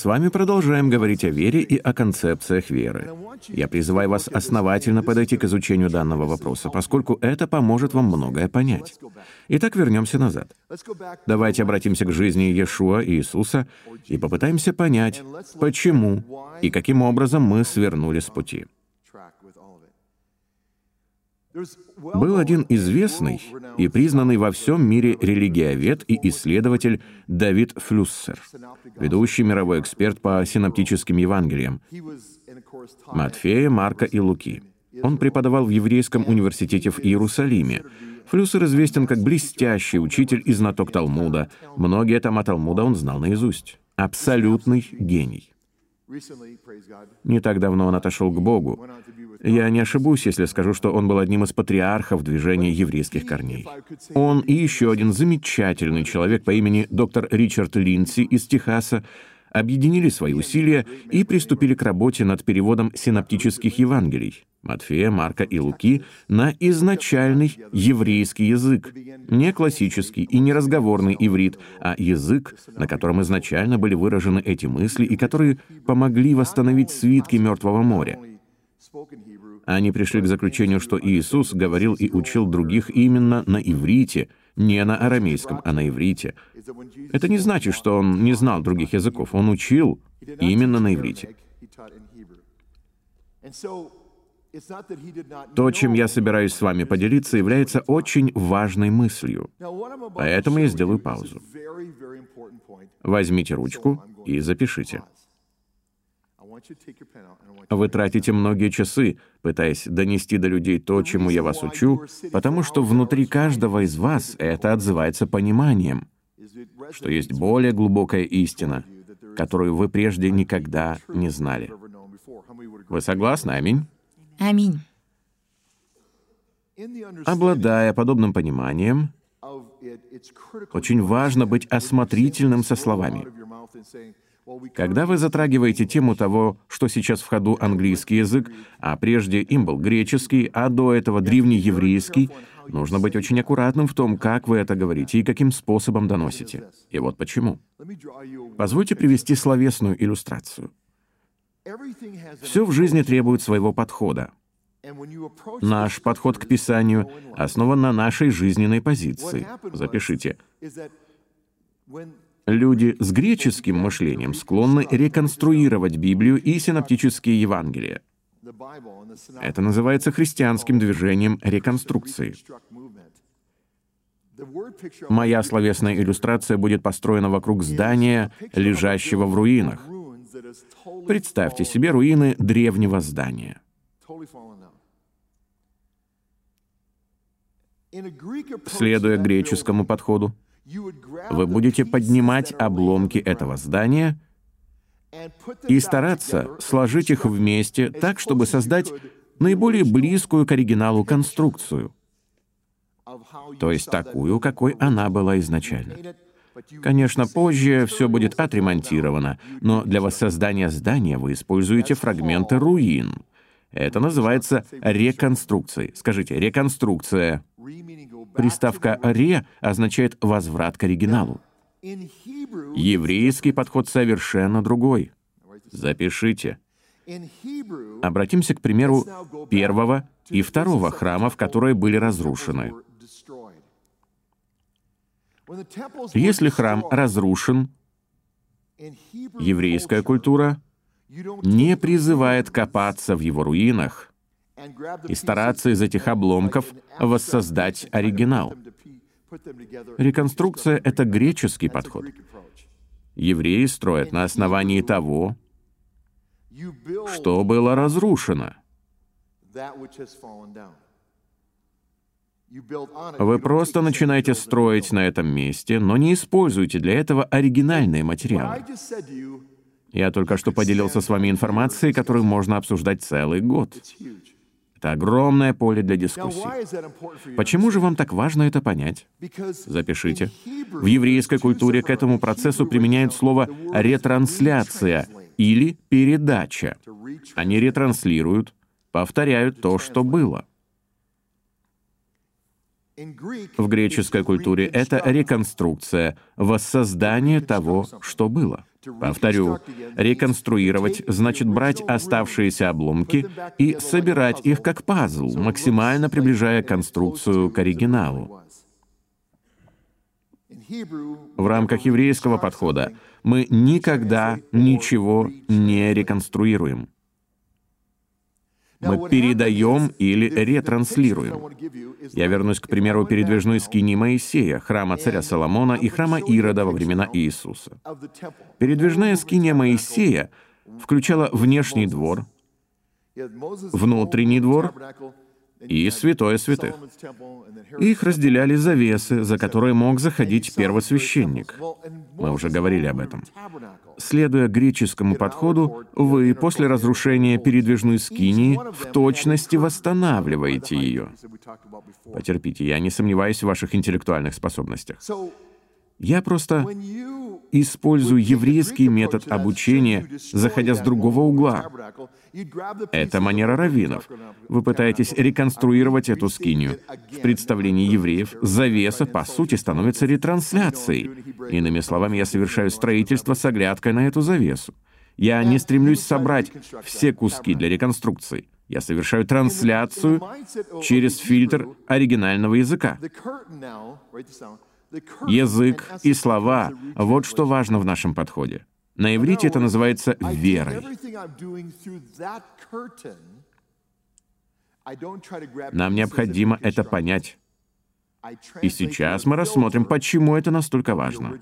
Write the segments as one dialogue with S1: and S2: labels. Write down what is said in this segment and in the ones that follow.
S1: С вами продолжаем говорить о вере и о концепциях веры. Я призываю вас основательно подойти к изучению данного вопроса, поскольку это поможет вам многое понять. Итак, вернемся назад. Давайте обратимся к жизни Иешуа и Иисуса и попытаемся понять, почему и каким образом мы свернули с пути. Был один известный и признанный во всем мире религиовед и исследователь Давид Флюссер, ведущий мировой эксперт по синоптическим Евангелиям, Матфея, Марка и Луки. Он преподавал в Еврейском университете в Иерусалиме. Флюссер известен как блестящий учитель и знаток Талмуда. Многие тома Талмуда он знал наизусть. Абсолютный гений. Не так давно он отошел к Богу. Я не ошибусь, если скажу, что он был одним из патриархов движения еврейских корней. Он и еще один замечательный человек по имени доктор Ричард Линдси из Техаса объединили свои усилия и приступили к работе над переводом синоптических Евангелий Матфея, Марка и Луки на изначальный еврейский язык, не классический и не разговорный иврит, а язык, на котором изначально были выражены эти мысли и которые помогли восстановить свитки Мертвого моря. Они пришли к заключению, что Иисус говорил и учил других именно на иврите, не на арамейском, а на иврите. Это не значит, что он не знал других языков. Он учил именно на иврите. То, чем я собираюсь с вами поделиться, является очень важной мыслью. Поэтому я сделаю паузу. Возьмите ручку и запишите. Вы тратите многие часы, пытаясь донести до людей то, чему я вас учу, потому что внутри каждого из вас это отзывается пониманием, что есть более глубокая истина, которую вы прежде никогда не знали. Вы согласны? Аминь?
S2: Аминь.
S1: Обладая подобным пониманием, очень важно быть осмотрительным со словами. Когда вы затрагиваете тему того, что сейчас в ходу английский язык, а прежде им был греческий, а до этого древнееврейский, нужно быть очень аккуратным в том, как вы это говорите и каким способом доносите. И вот почему. Позвольте привести словесную иллюстрацию. Все в жизни требует своего подхода. Наш подход к Писанию основан на нашей жизненной позиции. Запишите. Люди с греческим мышлением склонны реконструировать Библию и синоптические Евангелия. Это называется христианским движением реконструкции. Моя словесная иллюстрация будет построена вокруг здания, лежащего в руинах. Представьте себе руины древнего здания. Следуя греческому подходу, вы будете поднимать обломки этого здания и стараться сложить их вместе так, чтобы создать наиболее близкую к оригиналу конструкцию, то есть такую, какой она была изначально. Конечно, позже все будет отремонтировано, но для воссоздания здания вы используете фрагменты руин. Это называется реконструкцией. Скажите, реконструкция. Приставка «ре» означает «возврат к оригиналу». Еврейский подход совершенно другой. Запишите. Обратимся к примеру первого и второго храмов, которые были разрушены. Если храм разрушен, еврейская культура не призывает копаться в его руинах и стараться из этих обломков воссоздать оригинал. Реконструкция — это греческий подход. Евреи строят на основании того, что было разрушено. Вы просто начинаете строить на этом месте, но не используйте для этого оригинальные материалы. Я только что поделился с вами информацией, которую можно обсуждать целый год. Это огромное поле для дискуссий. Почему же вам так важно это понять? Запишите. В еврейской культуре к этому процессу применяют слово «ретрансляция» или «передача». Они ретранслируют, повторяют то, что было. В греческой культуре это реконструкция, воссоздание того, что было. Повторю, реконструировать значит брать оставшиеся обломки и собирать их как пазл, максимально приближая конструкцию к оригиналу. В рамках еврейского подхода мы никогда ничего не реконструируем. Мы передаем или ретранслируем. Я вернусь к примеру передвижной скини Моисея, храма царя Соломона и храма Ирода во времена Иисуса. Передвижная скиния Моисея включала внешний двор, внутренний двор и святое святых. Их разделяли завесы, за которые мог заходить первосвященник. Мы уже говорили об этом. Следуя греческому подходу, вы после разрушения передвижной скинии в точности восстанавливаете ее. Потерпите, я не сомневаюсь в ваших интеллектуальных способностях. Я просто использую еврейский метод обучения, заходя с другого угла. Это манера раввинов. Вы пытаетесь реконструировать эту скинию. В представлении евреев завеса, по сути, становится ретрансляцией. Иными словами, я совершаю строительство с оглядкой на эту завесу. Я не стремлюсь собрать все куски для реконструкции. Я совершаю трансляцию через фильтр оригинального языка. Язык и слова — вот что важно в нашем подходе. На иврите это называется верой. Нам необходимо это понять. И сейчас мы рассмотрим, почему это настолько важно.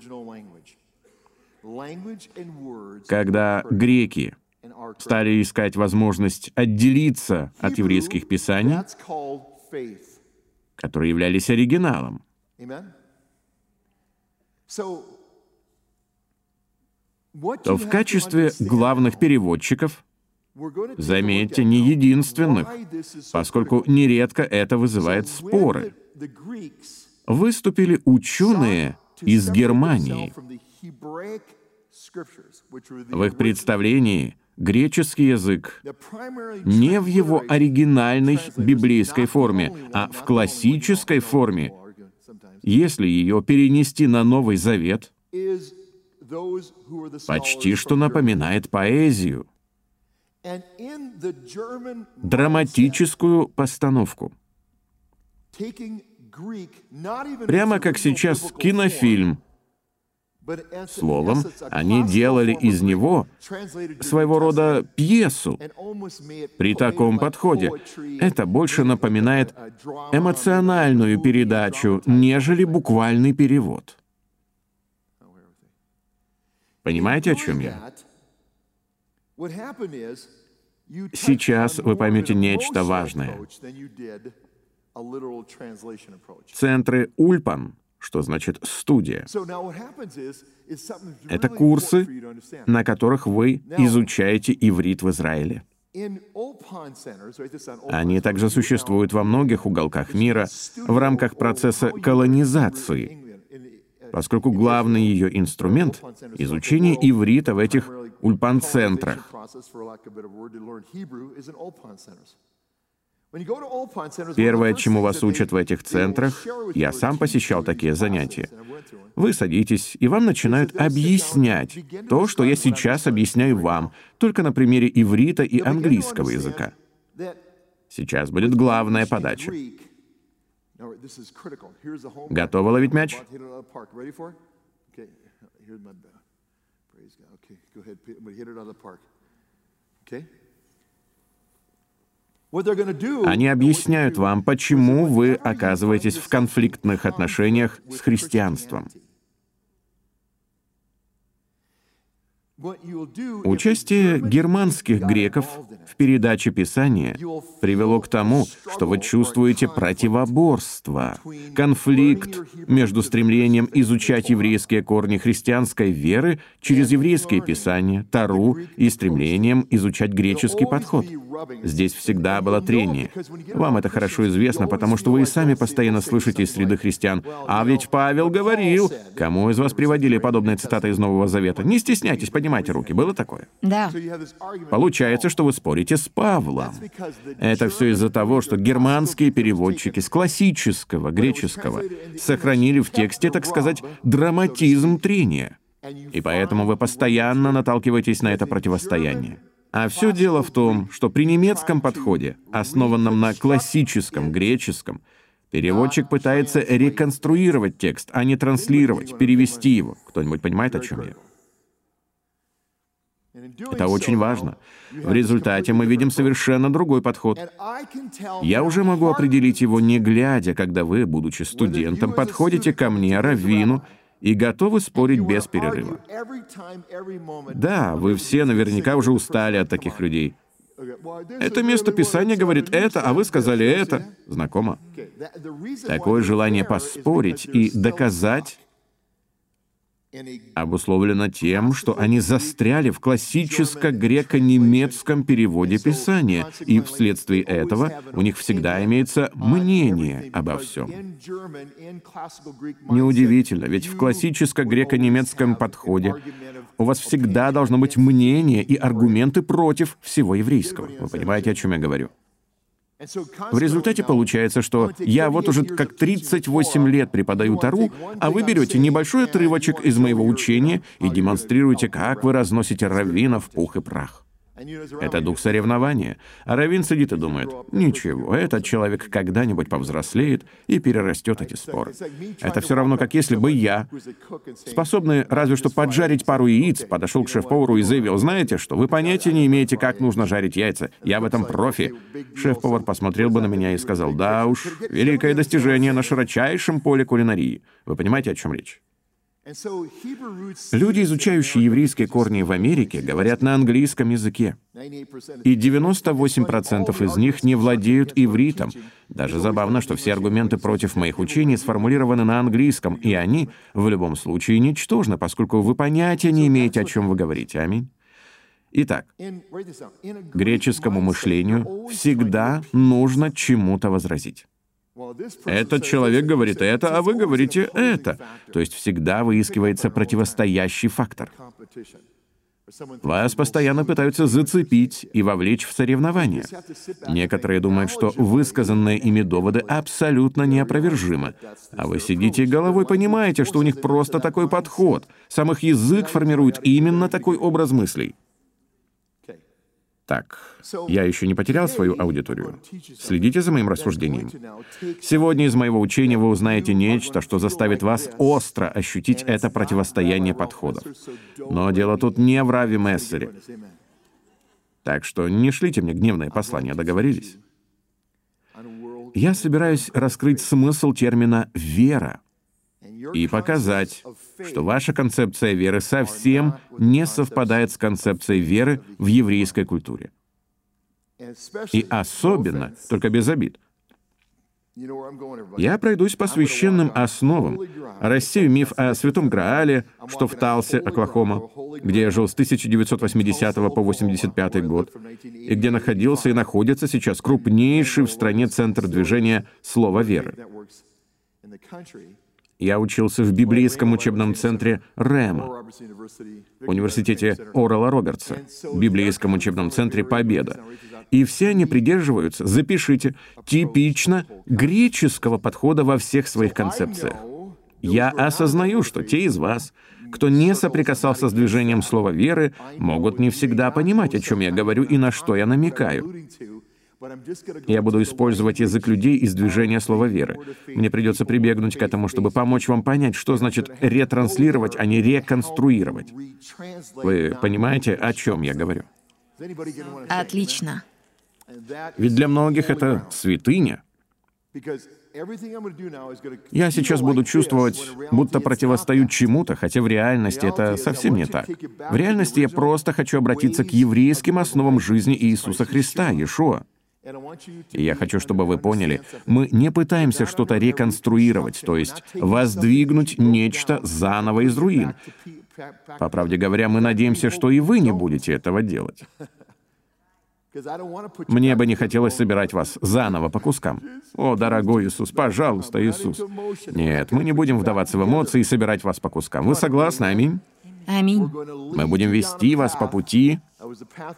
S1: Когда греки стали искать возможность отделиться от еврейских писаний, которые являлись оригиналом, то в качестве главных переводчиков, заметьте, не единственных, поскольку нередко это вызывает споры, выступили ученые из Германии. В их представлении греческий язык не в его оригинальной библейской форме, а в классической форме если ее перенести на Новый Завет, почти что напоминает поэзию, драматическую постановку. Прямо как сейчас кинофильм. Словом, они делали из него своего рода пьесу. При таком подходе это больше напоминает эмоциональную передачу, нежели буквальный перевод. Понимаете, о чем я? Сейчас вы поймете нечто важное. Центры Ульпан что значит студия. Это курсы, на которых вы изучаете иврит в Израиле. Они также существуют во многих уголках мира в рамках процесса колонизации, поскольку главный ее инструмент — изучение иврита в этих ульпан-центрах. Первое, чему вас учат в этих центрах, я сам посещал такие занятия. Вы садитесь, и вам начинают объяснять то, что я сейчас объясняю вам, только на примере иврита и английского языка. Сейчас будет главная подача. Готовы ловить мяч? Okay? Они объясняют вам, почему вы оказываетесь в конфликтных отношениях с христианством. Участие германских греков в передаче Писания привело к тому, что вы чувствуете противоборство, конфликт между стремлением изучать еврейские корни христианской веры через еврейские писания, Тару и стремлением изучать греческий подход. Здесь всегда было трение. Вам это хорошо известно, потому что вы и сами постоянно слышите из среды христиан. А ведь Павел говорил, кому из вас приводили подобные цитаты из Нового Завета? Не стесняйтесь, поднимайте руки. Было такое?
S2: Да.
S1: Получается, что вы спорите с Павлом. Это все из-за того, что германские переводчики с классического греческого сохранили в тексте, так сказать, драматизм трения. И поэтому вы постоянно наталкиваетесь на это противостояние. А все дело в том, что при немецком подходе, основанном на классическом греческом, переводчик пытается реконструировать текст, а не транслировать, перевести его. Кто-нибудь понимает, о чем я? Это очень важно. В результате мы видим совершенно другой подход. Я уже могу определить его не глядя, когда вы, будучи студентом, подходите ко мне, раввину, и готовы спорить без перерыва. Да, вы все наверняка уже устали от таких людей. Это место Писания говорит это, а вы сказали это. Знакомо? Такое желание поспорить и доказать обусловлено тем, что они застряли в классическо-греко-немецком переводе Писания, и вследствие этого у них всегда имеется мнение обо всем. Неудивительно, ведь в классическо-греко-немецком подходе у вас всегда должно быть мнение и аргументы против всего еврейского. Вы понимаете, о чем я говорю? В результате получается, что я вот уже как 38 лет преподаю Тару, а вы берете небольшой отрывочек из моего учения и демонстрируете, как вы разносите раввинов пух и прах. Это дух соревнования. А Равин сидит и думает, ничего, этот человек когда-нибудь повзрослеет и перерастет эти споры. Это все равно, как если бы я, способный разве что поджарить пару яиц, подошел к шеф-повару и заявил, знаете что, вы понятия не имеете, как нужно жарить яйца. Я в этом профи. Шеф-повар посмотрел бы на меня и сказал, да уж, великое достижение на широчайшем поле кулинарии. Вы понимаете, о чем речь? Люди, изучающие еврейские корни в Америке, говорят на английском языке. И 98% из них не владеют ивритом. Даже забавно, что все аргументы против моих учений сформулированы на английском, и они в любом случае ничтожны, поскольку вы понятия не имеете, о чем вы говорите. Аминь. Итак, греческому мышлению всегда нужно чему-то возразить. Этот человек говорит это, а вы говорите это. То есть всегда выискивается противостоящий фактор. Вас постоянно пытаются зацепить и вовлечь в соревнования. Некоторые думают, что высказанные ими доводы абсолютно неопровержимы. А вы сидите головой понимаете, что у них просто такой подход. Сам их язык формирует именно такой образ мыслей. Так, я еще не потерял свою аудиторию. Следите за моим рассуждением. Сегодня из моего учения вы узнаете нечто, что заставит вас остро ощутить это противостояние подходов. Но дело тут не в Рави Мессере. Так что не шлите мне гневное послание, договорились? Я собираюсь раскрыть смысл термина «вера», и показать, что ваша концепция веры совсем не совпадает с концепцией веры в еврейской культуре. И особенно, только без обид, я пройдусь по священным основам, рассею миф о Святом Граале, что в Талсе, Оклахома, где я жил с 1980 по 85 год, и где находился и находится сейчас крупнейший в стране центр движения «Слово веры». Я учился в библейском учебном центре Рэма, университете Орала Робертса, библейском учебном центре Победа. И все они придерживаются, запишите, типично греческого подхода во всех своих концепциях. Я осознаю, что те из вас, кто не соприкасался с движением слова веры, могут не всегда понимать, о чем я говорю и на что я намекаю. Я буду использовать язык людей из движения слова веры. Мне придется прибегнуть к этому, чтобы помочь вам понять, что значит ретранслировать, а не реконструировать. Вы понимаете, о чем я говорю?
S2: Отлично.
S1: Ведь для многих это святыня. Я сейчас буду чувствовать, будто противостою чему-то, хотя в реальности это совсем не так. В реальности я просто хочу обратиться к еврейским основам жизни Иисуса Христа, Иешуа. И я хочу, чтобы вы поняли, мы не пытаемся что-то реконструировать, то есть воздвигнуть нечто заново из руин. По правде говоря, мы надеемся, что и вы не будете этого делать. Мне бы не хотелось собирать вас заново по кускам. О, дорогой Иисус, пожалуйста, Иисус. Нет, мы не будем вдаваться в эмоции и собирать вас по кускам. Вы согласны? Аминь?
S2: Аминь.
S1: Мы будем вести вас по пути,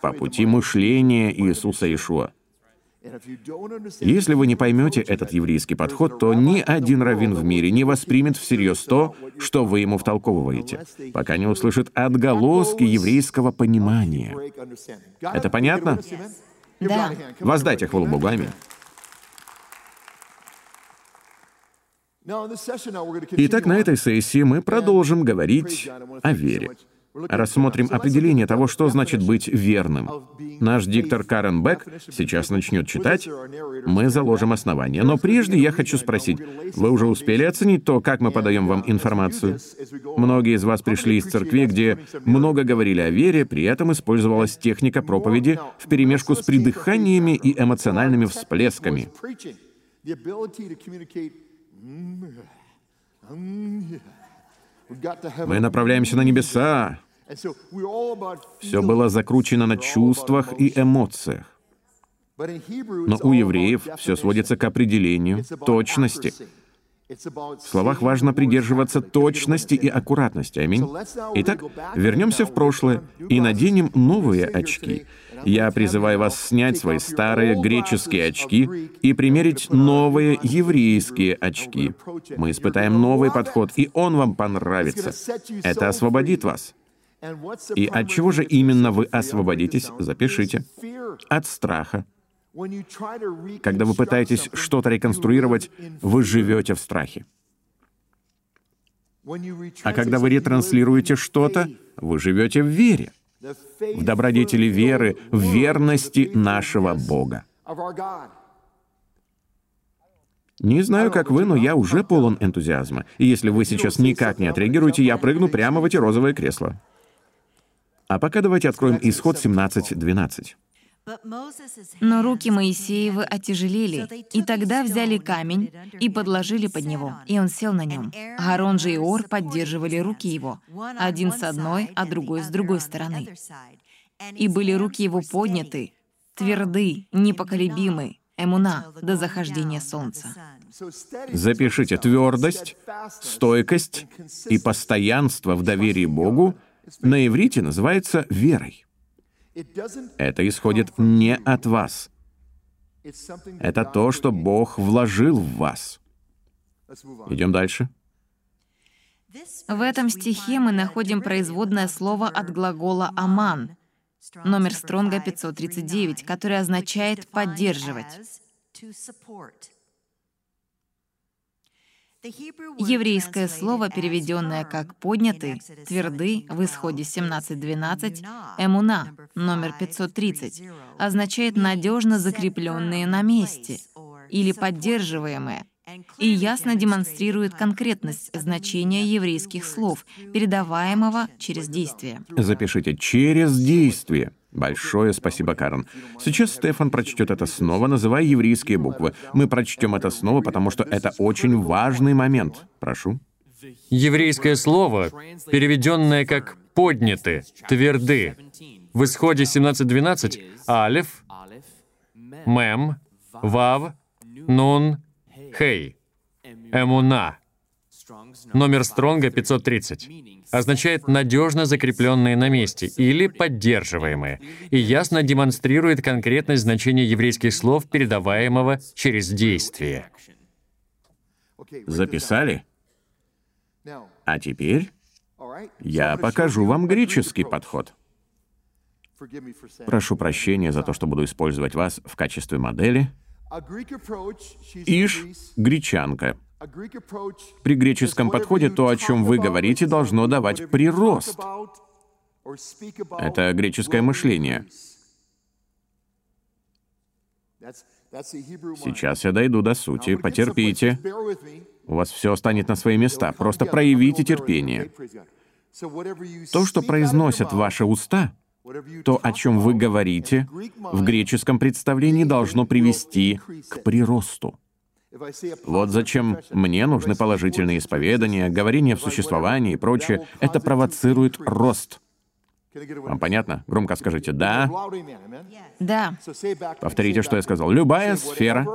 S1: по пути мышления Иисуса Ишуа. Если вы не поймете этот еврейский подход, то ни один раввин в мире не воспримет всерьез то, что вы ему втолковываете, пока не услышит отголоски еврейского понимания. Это понятно?
S2: Да.
S1: Воздайте хвалу Богу. Аминь. Итак, на этой сессии мы продолжим говорить о вере. Рассмотрим определение того, что значит быть верным. Наш диктор Карен Бек сейчас начнет читать. Мы заложим основания. Но прежде я хочу спросить, вы уже успели оценить то, как мы подаем вам информацию? Многие из вас пришли из церкви, где много говорили о вере, при этом использовалась техника проповеди вперемешку с придыханиями и эмоциональными всплесками. Мы направляемся на небеса. Все было закручено на чувствах и эмоциях. Но у евреев все сводится к определению точности. В словах важно придерживаться точности и аккуратности. Аминь. Итак, вернемся в прошлое и наденем новые очки. Я призываю вас снять свои старые греческие очки и примерить новые еврейские очки. Мы испытаем новый подход, и он вам понравится. Это освободит вас. И от чего же именно вы освободитесь, запишите. От страха, когда вы пытаетесь что-то реконструировать, вы живете в страхе. А когда вы ретранслируете что-то, вы живете в вере, в добродетели веры, в верности нашего Бога. Не знаю, как вы, но я уже полон энтузиазма. И если вы сейчас никак не отреагируете, я прыгну прямо в эти розовые кресла. А пока давайте откроем исход 17.12.
S2: Но руки Моисеевы отяжелели, и тогда взяли камень и подложили под него, и он сел на нем. Аарон же и Ор поддерживали руки его, один с одной, а другой с другой стороны. И были руки его подняты, тверды, непоколебимы, эмуна, до захождения солнца.
S1: Запишите твердость, стойкость и постоянство в доверии Богу на иврите называется верой. Это исходит не от вас. Это то, что Бог вложил в вас. Идем дальше.
S2: В этом стихе мы находим производное слово от глагола «аман», номер Стронга 539, который означает «поддерживать». Еврейское слово, переведенное как «поднятый», «тверды» в исходе 17.12, «эмуна» номер 530, означает «надежно закрепленные на месте» или «поддерживаемые», и ясно демонстрирует конкретность значения еврейских слов, передаваемого через действие.
S1: Запишите «через действие». Большое спасибо, Карен. Сейчас Стефан прочтет это снова, называя еврейские буквы. Мы прочтем это снова, потому что это очень важный момент. Прошу.
S3: Еврейское слово, переведенное как «подняты», «тверды», в исходе 17.12 «алев», «мем», «вав», «нун», «хей», «эмуна», номер Стронга 530, означает надежно закрепленные на месте или поддерживаемые, и ясно демонстрирует конкретность значения еврейских слов, передаваемого через действие.
S1: Записали? А теперь я покажу вам греческий подход. Прошу прощения за то, что буду использовать вас в качестве модели. Иш — гречанка — при греческом подходе то, о чем вы говорите, должно давать прирост. Это греческое мышление. Сейчас я дойду до сути. Потерпите. У вас все станет на свои места. Просто проявите терпение. То, что произносят ваши уста, то, о чем вы говорите, в греческом представлении должно привести к приросту. Вот зачем мне нужны положительные исповедания, говорение в существовании и прочее. Это провоцирует рост. Вам понятно? Громко скажите «да».
S2: Да.
S1: Повторите, что я сказал. Любая сфера,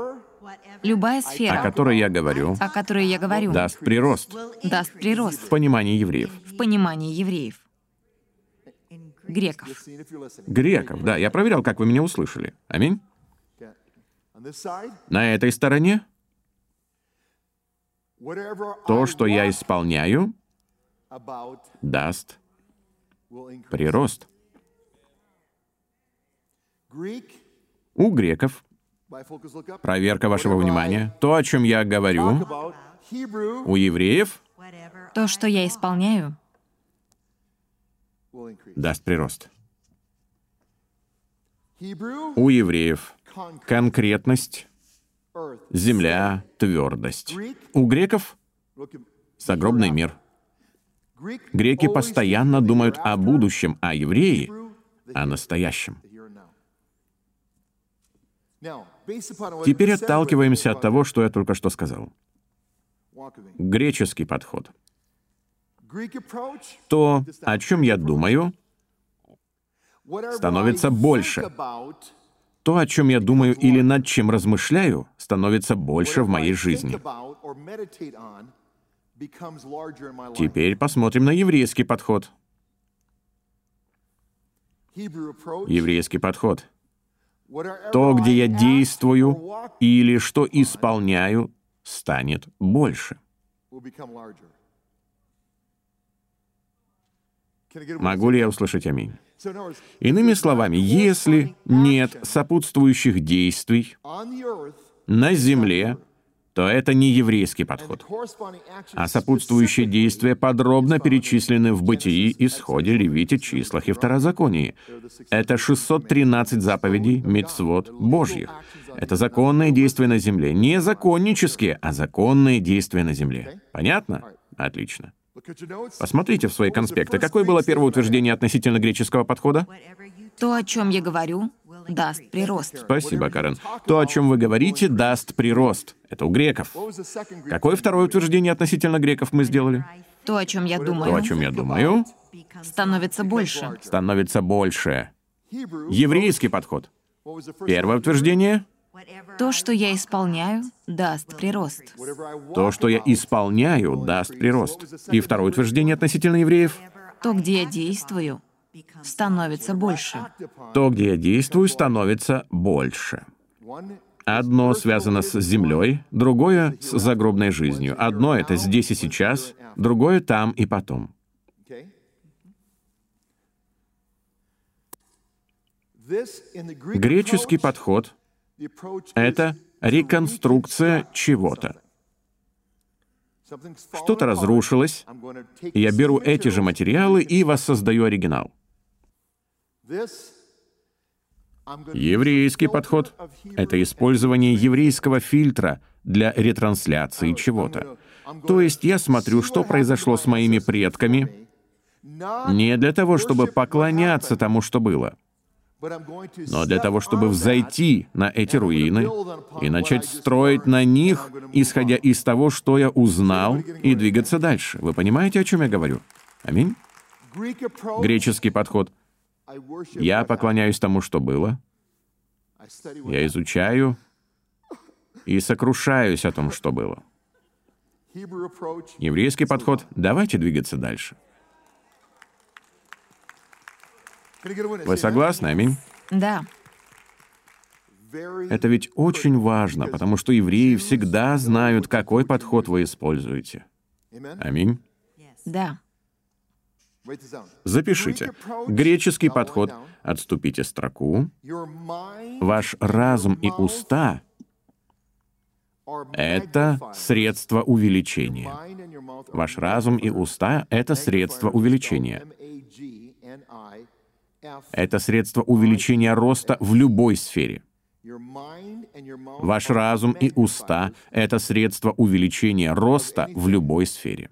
S2: Любая сфера,
S1: о которой я говорю,
S2: о которой я говорю,
S1: даст прирост
S2: даст прирост
S1: в понимании евреев.
S2: в понимании евреев. Греков.
S1: Греков, да. Я проверял, как вы меня услышали. Аминь. На этой стороне то, что я исполняю, даст прирост. У греков, проверка вашего внимания, то, о чем я говорю, у евреев
S2: То, что я исполняю,
S1: даст прирост. У евреев конкретность, земля, твердость. У греков загробный мир. Греки постоянно думают о будущем, а евреи — о настоящем. Теперь отталкиваемся от того, что я только что сказал. Греческий подход. То, о чем я думаю, становится больше. То, о чем я думаю или над чем размышляю, становится больше в моей жизни. Теперь посмотрим на еврейский подход. Еврейский подход. То, где я действую или что исполняю, станет больше. Могу ли я услышать аминь? Иными словами, если нет сопутствующих действий на земле, то это не еврейский подход. А сопутствующие действия подробно перечислены в Бытии, Исходе, Левите, Числах и Второзаконии. Это 613 заповедей, мецвод Божьих. Это законные действия на земле. Не законнические, а законные действия на земле. Понятно? Отлично. Посмотрите в свои конспекты. Какое было первое утверждение относительно греческого подхода?
S2: то, о чем я говорю, даст прирост.
S1: Спасибо, Карен. То, о чем вы говорите, даст прирост. Это у греков. Какое второе утверждение относительно греков мы сделали?
S2: То, о чем я
S1: То,
S2: думаю,
S1: о чем я думаю,
S2: становится больше.
S1: становится больше. Еврейский подход. Первое утверждение
S2: То, что я исполняю, даст прирост.
S1: — то, что я исполняю, даст прирост. И второе утверждение относительно евреев
S2: То, где я действую, становится больше.
S1: — то, где я действую, становится больше. Одно связано с землей, другое — с загробной жизнью. Одно — это здесь и сейчас, другое — там и потом. Греческий подход — это реконструкция чего-то. Что-то разрушилось, я беру эти же материалы и воссоздаю оригинал. Еврейский подход — это использование еврейского фильтра для ретрансляции чего-то. То есть я смотрю, что произошло с моими предками, не для того, чтобы поклоняться тому, что было, но для того, чтобы взойти на эти руины и начать строить на них, исходя из того, что я узнал, и двигаться дальше. Вы понимаете, о чем я говорю? Аминь? Греческий подход. Я поклоняюсь тому, что было. Я изучаю и сокрушаюсь о том, что было. Еврейский подход. Давайте двигаться дальше. Вы согласны? Аминь.
S2: Да.
S1: Это ведь очень важно, потому что евреи всегда знают, какой подход вы используете. Аминь.
S2: Да.
S1: Запишите. Греческий подход. Отступите строку. Ваш разум и уста — это средство увеличения. Ваш разум и уста — это средство увеличения. Это средство увеличения роста в любой сфере. Ваш разум и уста — это средство увеличения роста в любой сфере.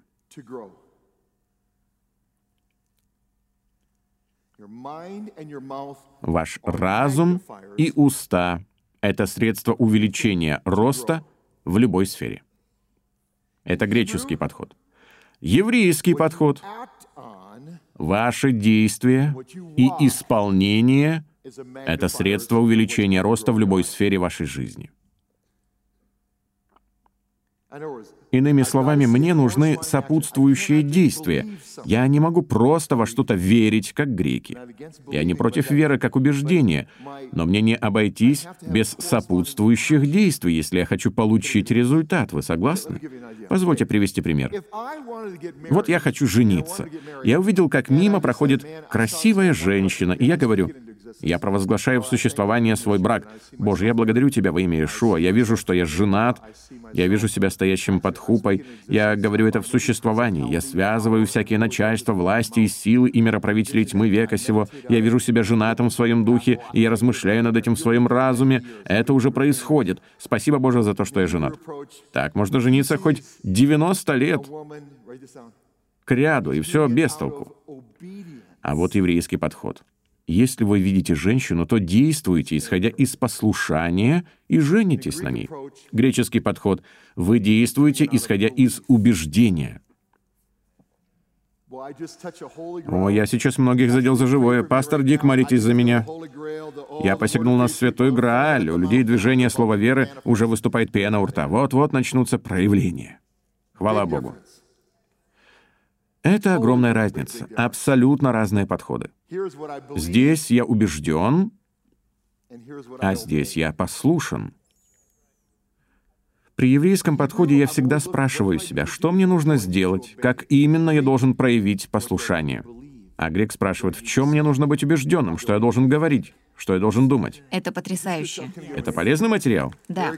S1: Ваш разум и уста — это средство увеличения роста в любой сфере. Это греческий подход. Еврейский подход — Ваши действия и исполнение — это средство увеличения роста в любой сфере вашей жизни. Иными словами, мне нужны сопутствующие действия. Я не могу просто во что-то верить, как греки. Я не против веры как убеждения, но мне не обойтись без сопутствующих действий, если я хочу получить результат. Вы согласны? Позвольте привести пример. Вот я хочу жениться. Я увидел, как мимо проходит красивая женщина, и я говорю, я провозглашаю в существование свой брак. Боже, я благодарю Тебя во имя Иешуа. Я вижу, что я женат. Я вижу себя стоящим под хупой. Я говорю это в существовании. Я связываю всякие начальства, власти и силы и мироправителей тьмы века сего. Я вижу себя женатым в своем духе, и я размышляю над этим в своем разуме. Это уже происходит. Спасибо, Боже, за то, что я женат. Так, можно жениться хоть 90 лет к ряду, и все без толку. А вот еврейский подход — если вы видите женщину, то действуйте, исходя из послушания, и женитесь на ней. Греческий подход — вы действуете, исходя из убеждения. О, я сейчас многих задел за живое. Пастор Дик, молитесь за меня. Я посягнул на святой Грааль. У людей движение слова веры уже выступает пена у рта. Вот-вот начнутся проявления. Хвала Богу. Это огромная разница, абсолютно разные подходы. Здесь я убежден, а здесь я послушен. При еврейском подходе я всегда спрашиваю себя, что мне нужно сделать, как именно я должен проявить послушание. А грек спрашивает, в чем мне нужно быть убежденным, что я должен говорить, что я должен думать.
S2: Это потрясающе.
S1: Это полезный материал?
S2: Да.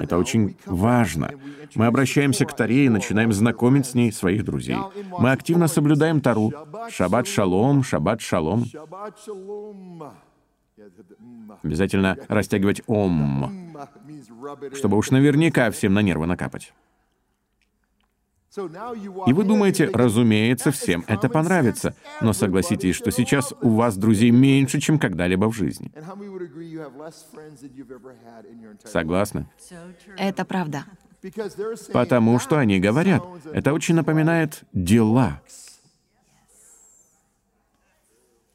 S1: Это очень важно. Мы обращаемся к Таре и начинаем знакомить с ней своих друзей. Мы активно соблюдаем Тару. Шаббат шалом, шаббат шалом. Обязательно растягивать ом, чтобы уж наверняка всем на нервы накапать. И вы думаете, разумеется, всем это понравится. Но согласитесь, что сейчас у вас друзей меньше, чем когда-либо в жизни. Согласны?
S2: Это правда.
S1: Потому что они говорят. Это очень напоминает дела.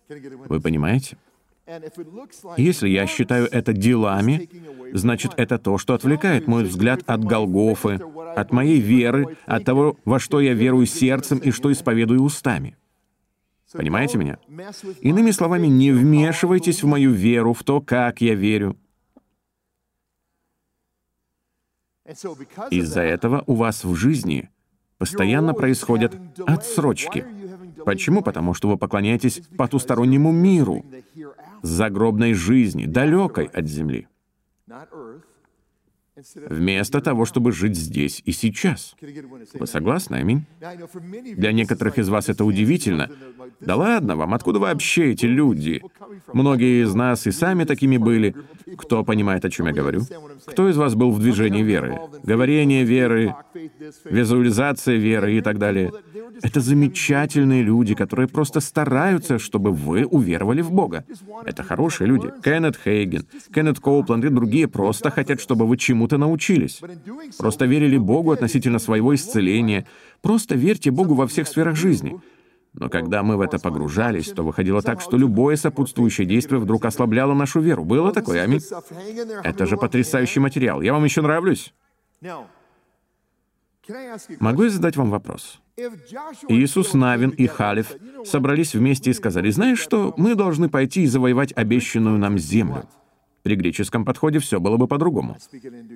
S1: Вы понимаете? Если я считаю это делами, значит, это то, что отвлекает мой взгляд от Голгофы, от моей веры, от того, во что я верую сердцем и что исповедую устами. Понимаете меня? Иными словами, не вмешивайтесь в мою веру, в то, как я верю. Из-за этого у вас в жизни постоянно происходят отсрочки. Почему? Потому что вы поклоняетесь потустороннему миру, загробной жизни, далекой от Земли вместо того, чтобы жить здесь и сейчас. Вы согласны, аминь? Для некоторых из вас это удивительно. Да ладно вам, откуда вообще эти люди? Многие из нас и сами такими были. Кто понимает, о чем я говорю? Кто из вас был в движении веры? Говорение веры, визуализация веры и так далее. Это замечательные люди, которые просто стараются, чтобы вы уверовали в Бога. Это хорошие люди. Кеннет Хейген, Кеннет Коупланд и другие просто хотят, чтобы вы чему-то научились. Просто верили Богу относительно своего исцеления. Просто верьте Богу во всех сферах жизни. Но когда мы в это погружались, то выходило так, что любое сопутствующее действие вдруг ослабляло нашу веру. Было такое, аминь? Это же потрясающий материал. Я вам еще нравлюсь? Могу я задать вам вопрос? Иисус Навин и Халев собрались вместе и сказали, «Знаешь что, мы должны пойти и завоевать обещанную нам землю». При греческом подходе все было бы по-другому.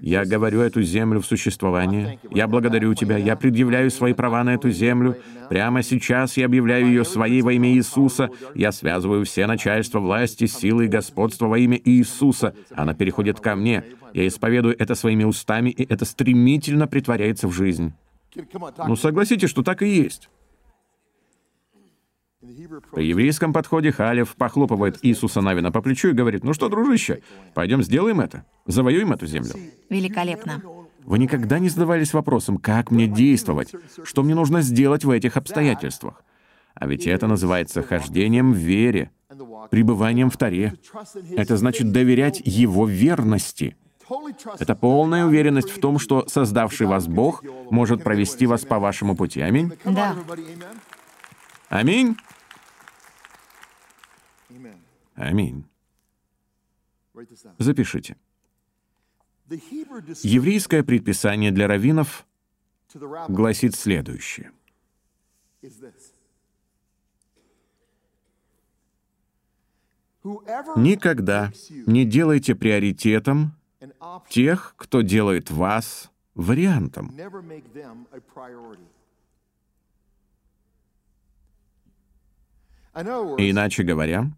S1: Я говорю эту землю в существование. Я благодарю тебя. Я предъявляю свои права на эту землю. Прямо сейчас я объявляю ее своей во имя Иисуса. Я связываю все начальства, власти, силы и господства во имя Иисуса. Она переходит ко мне. Я исповедую это своими устами, и это стремительно притворяется в жизнь. Ну, согласитесь, что так и есть. При еврейском подходе Халев похлопывает Иисуса Навина по плечу и говорит, «Ну что, дружище, пойдем сделаем это, завоюем эту землю».
S2: Великолепно.
S1: Вы никогда не задавались вопросом, как мне действовать, что мне нужно сделать в этих обстоятельствах? А ведь это называется хождением в вере, пребыванием в Таре. Это значит доверять Его верности. Это полная уверенность в том, что создавший вас Бог может провести вас по вашему пути. Аминь?
S2: Да.
S1: Аминь? Аминь. Запишите. Еврейское предписание для раввинов гласит следующее. Никогда не делайте приоритетом тех, кто делает вас вариантом. Иначе говоря,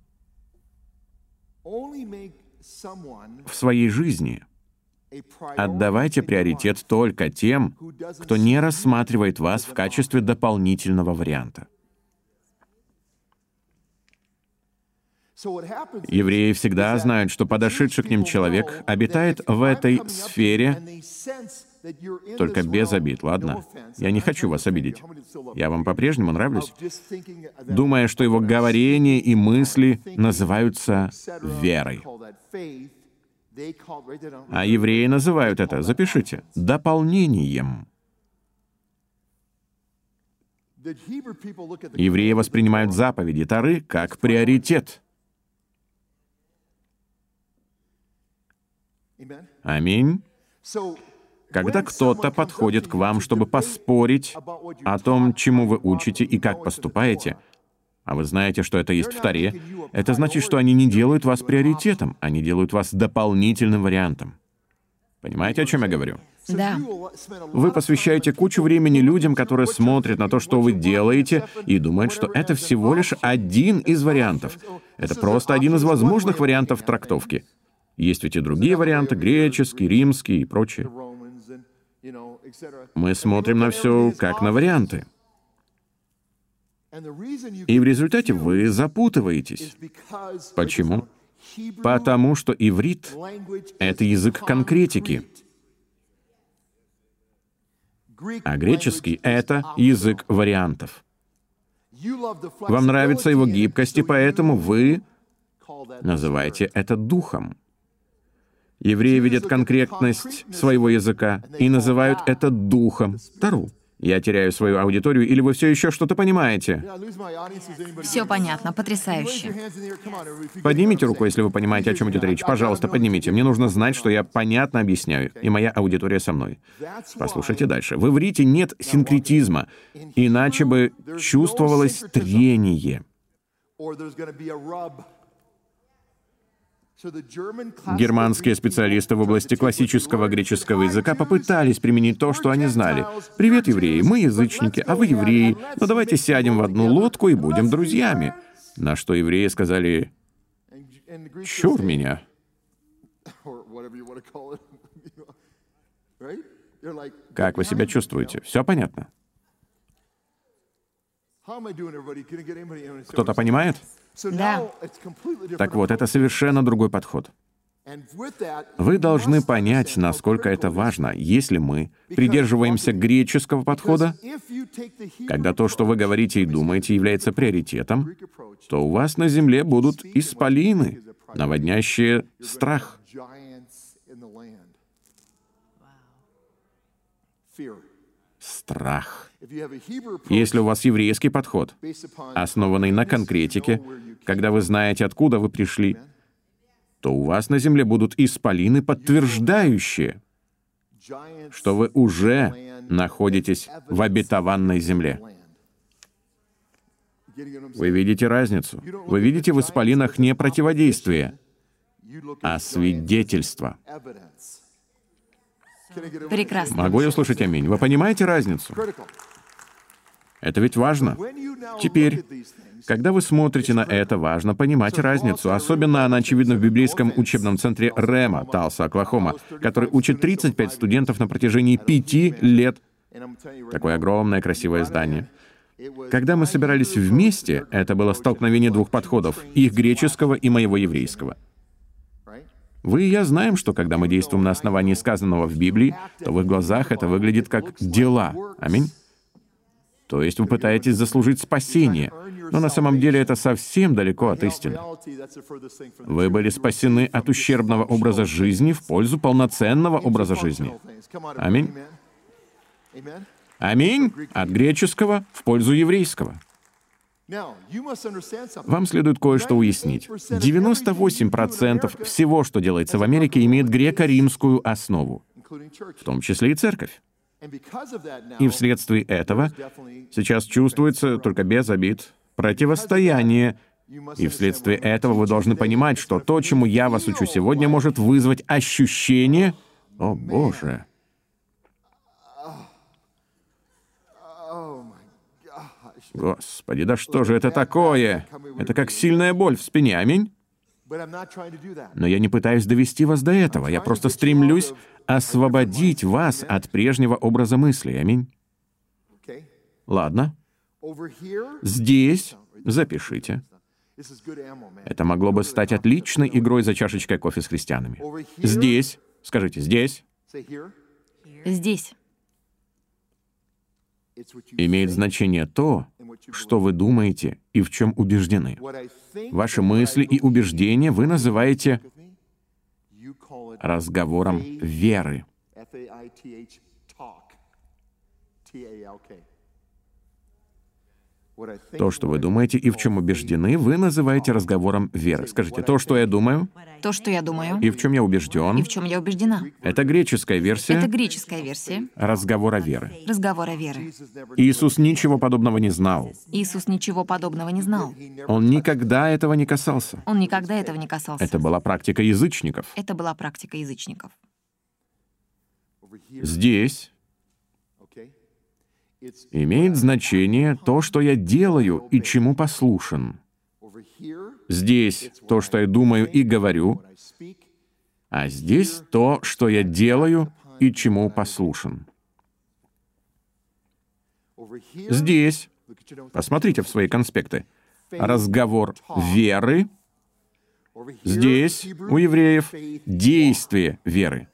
S1: в своей жизни отдавайте приоритет только тем, кто не рассматривает вас в качестве дополнительного варианта. Евреи всегда знают, что подошедший к ним человек обитает в этой сфере, только без обид, ладно? Я не хочу вас обидеть. Я вам по-прежнему нравлюсь, думая, что его говорение и мысли называются верой. А евреи называют это, запишите, дополнением. Евреи воспринимают заповеди Тары как приоритет. Аминь. Когда кто-то подходит к вам, чтобы поспорить о том, чему вы учите и как поступаете, а вы знаете, что это есть в Таре, это значит, что они не делают вас приоритетом, они делают вас дополнительным вариантом. Понимаете, о чем я говорю?
S2: Да.
S1: Вы посвящаете кучу времени людям, которые смотрят на то, что вы делаете, и думают, что это всего лишь один из вариантов. Это просто один из возможных вариантов трактовки. Есть ведь и другие варианты, греческий, римский и прочее. Мы смотрим на все как на варианты. И в результате вы запутываетесь. Почему? Потому что иврит — это язык конкретики, а греческий — это язык вариантов. Вам нравится его гибкость, и поэтому вы называете это духом. Евреи видят конкретность своего языка и называют это духом. Тару. Я теряю свою аудиторию, или вы все еще что-то понимаете?
S2: Все понятно, потрясающе.
S1: Поднимите руку, если вы понимаете, о чем идет речь. Пожалуйста, поднимите. Мне нужно знать, что я понятно объясняю, и моя аудитория со мной. Послушайте дальше. В иврите нет синкретизма, иначе бы чувствовалось трение. Германские специалисты в области классического греческого языка попытались применить то, что они знали. «Привет, евреи, мы язычники, а вы евреи, но ну, давайте сядем в одну лодку и будем друзьями». На что евреи сказали «Чур меня». Как вы себя чувствуете? Все понятно? Кто-то понимает?
S2: Да.
S1: Так вот, это совершенно другой подход. Вы должны понять, насколько это важно, если мы придерживаемся греческого подхода, когда то, что вы говорите и думаете, является приоритетом, то у вас на земле будут исполины, наводнящие страх. Страх. Если у вас еврейский подход, основанный на конкретике, когда вы знаете, откуда вы пришли, то у вас на земле будут исполины, подтверждающие, что вы уже находитесь в обетованной земле. Вы видите разницу? Вы видите в исполинах не противодействие, а свидетельство.
S2: Прекрасно.
S1: Могу я услышать аминь? Вы понимаете разницу? Это ведь важно. Теперь, когда вы смотрите на это, важно понимать разницу. Особенно она очевидна в библейском учебном центре Рема, Талса, Оклахома, который учит 35 студентов на протяжении пяти лет. Такое огромное красивое здание. Когда мы собирались вместе, это было столкновение двух подходов, их греческого и моего еврейского. Вы и я знаем, что когда мы действуем на основании сказанного в Библии, то в их глазах это выглядит как дела. Аминь. То есть вы пытаетесь заслужить спасение, но на самом деле это совсем далеко от истины. Вы были спасены от ущербного образа жизни в пользу полноценного образа жизни. Аминь. Аминь. От греческого в пользу еврейского. Вам следует кое-что уяснить. 98% всего, что делается в Америке, имеет греко-римскую основу, в том числе и церковь. И вследствие этого сейчас чувствуется, только без обид, противостояние. И вследствие этого вы должны понимать, что то, чему я вас учу сегодня, может вызвать ощущение «О, Боже!» Господи, да что же это такое? Это как сильная боль в спине, аминь? Но я не пытаюсь довести вас до этого. Я просто стремлюсь освободить вас от прежнего образа мысли. Аминь. Ладно. Здесь запишите. Это могло бы стать отличной игрой за чашечкой кофе с христианами. Здесь. Скажите, здесь.
S2: Здесь.
S1: Имеет значение то, что вы думаете и в чем убеждены. Ваши мысли и убеждения вы называете разговором веры. То, что вы думаете и в чем убеждены, вы называете разговором веры. Скажите, то, что я думаю,
S2: То, что я думаю,
S1: и в чем я убежден,
S2: и в чем я убеждена.
S1: это греческая версия
S2: Это греческая версия
S1: разговора веры.
S2: разговора веры.
S1: Иисус ничего подобного не знал.
S2: Иисус ничего подобного не знал.
S1: Он никогда этого не касался.
S2: Он никогда этого не касался.
S1: Это была практика язычников.
S2: Это была практика язычников.
S1: Здесь имеет значение то, что я делаю и чему послушен. Здесь то, что я думаю и говорю, а здесь то, что я делаю и чему послушен. Здесь, посмотрите в свои конспекты, разговор веры, здесь у евреев действие веры.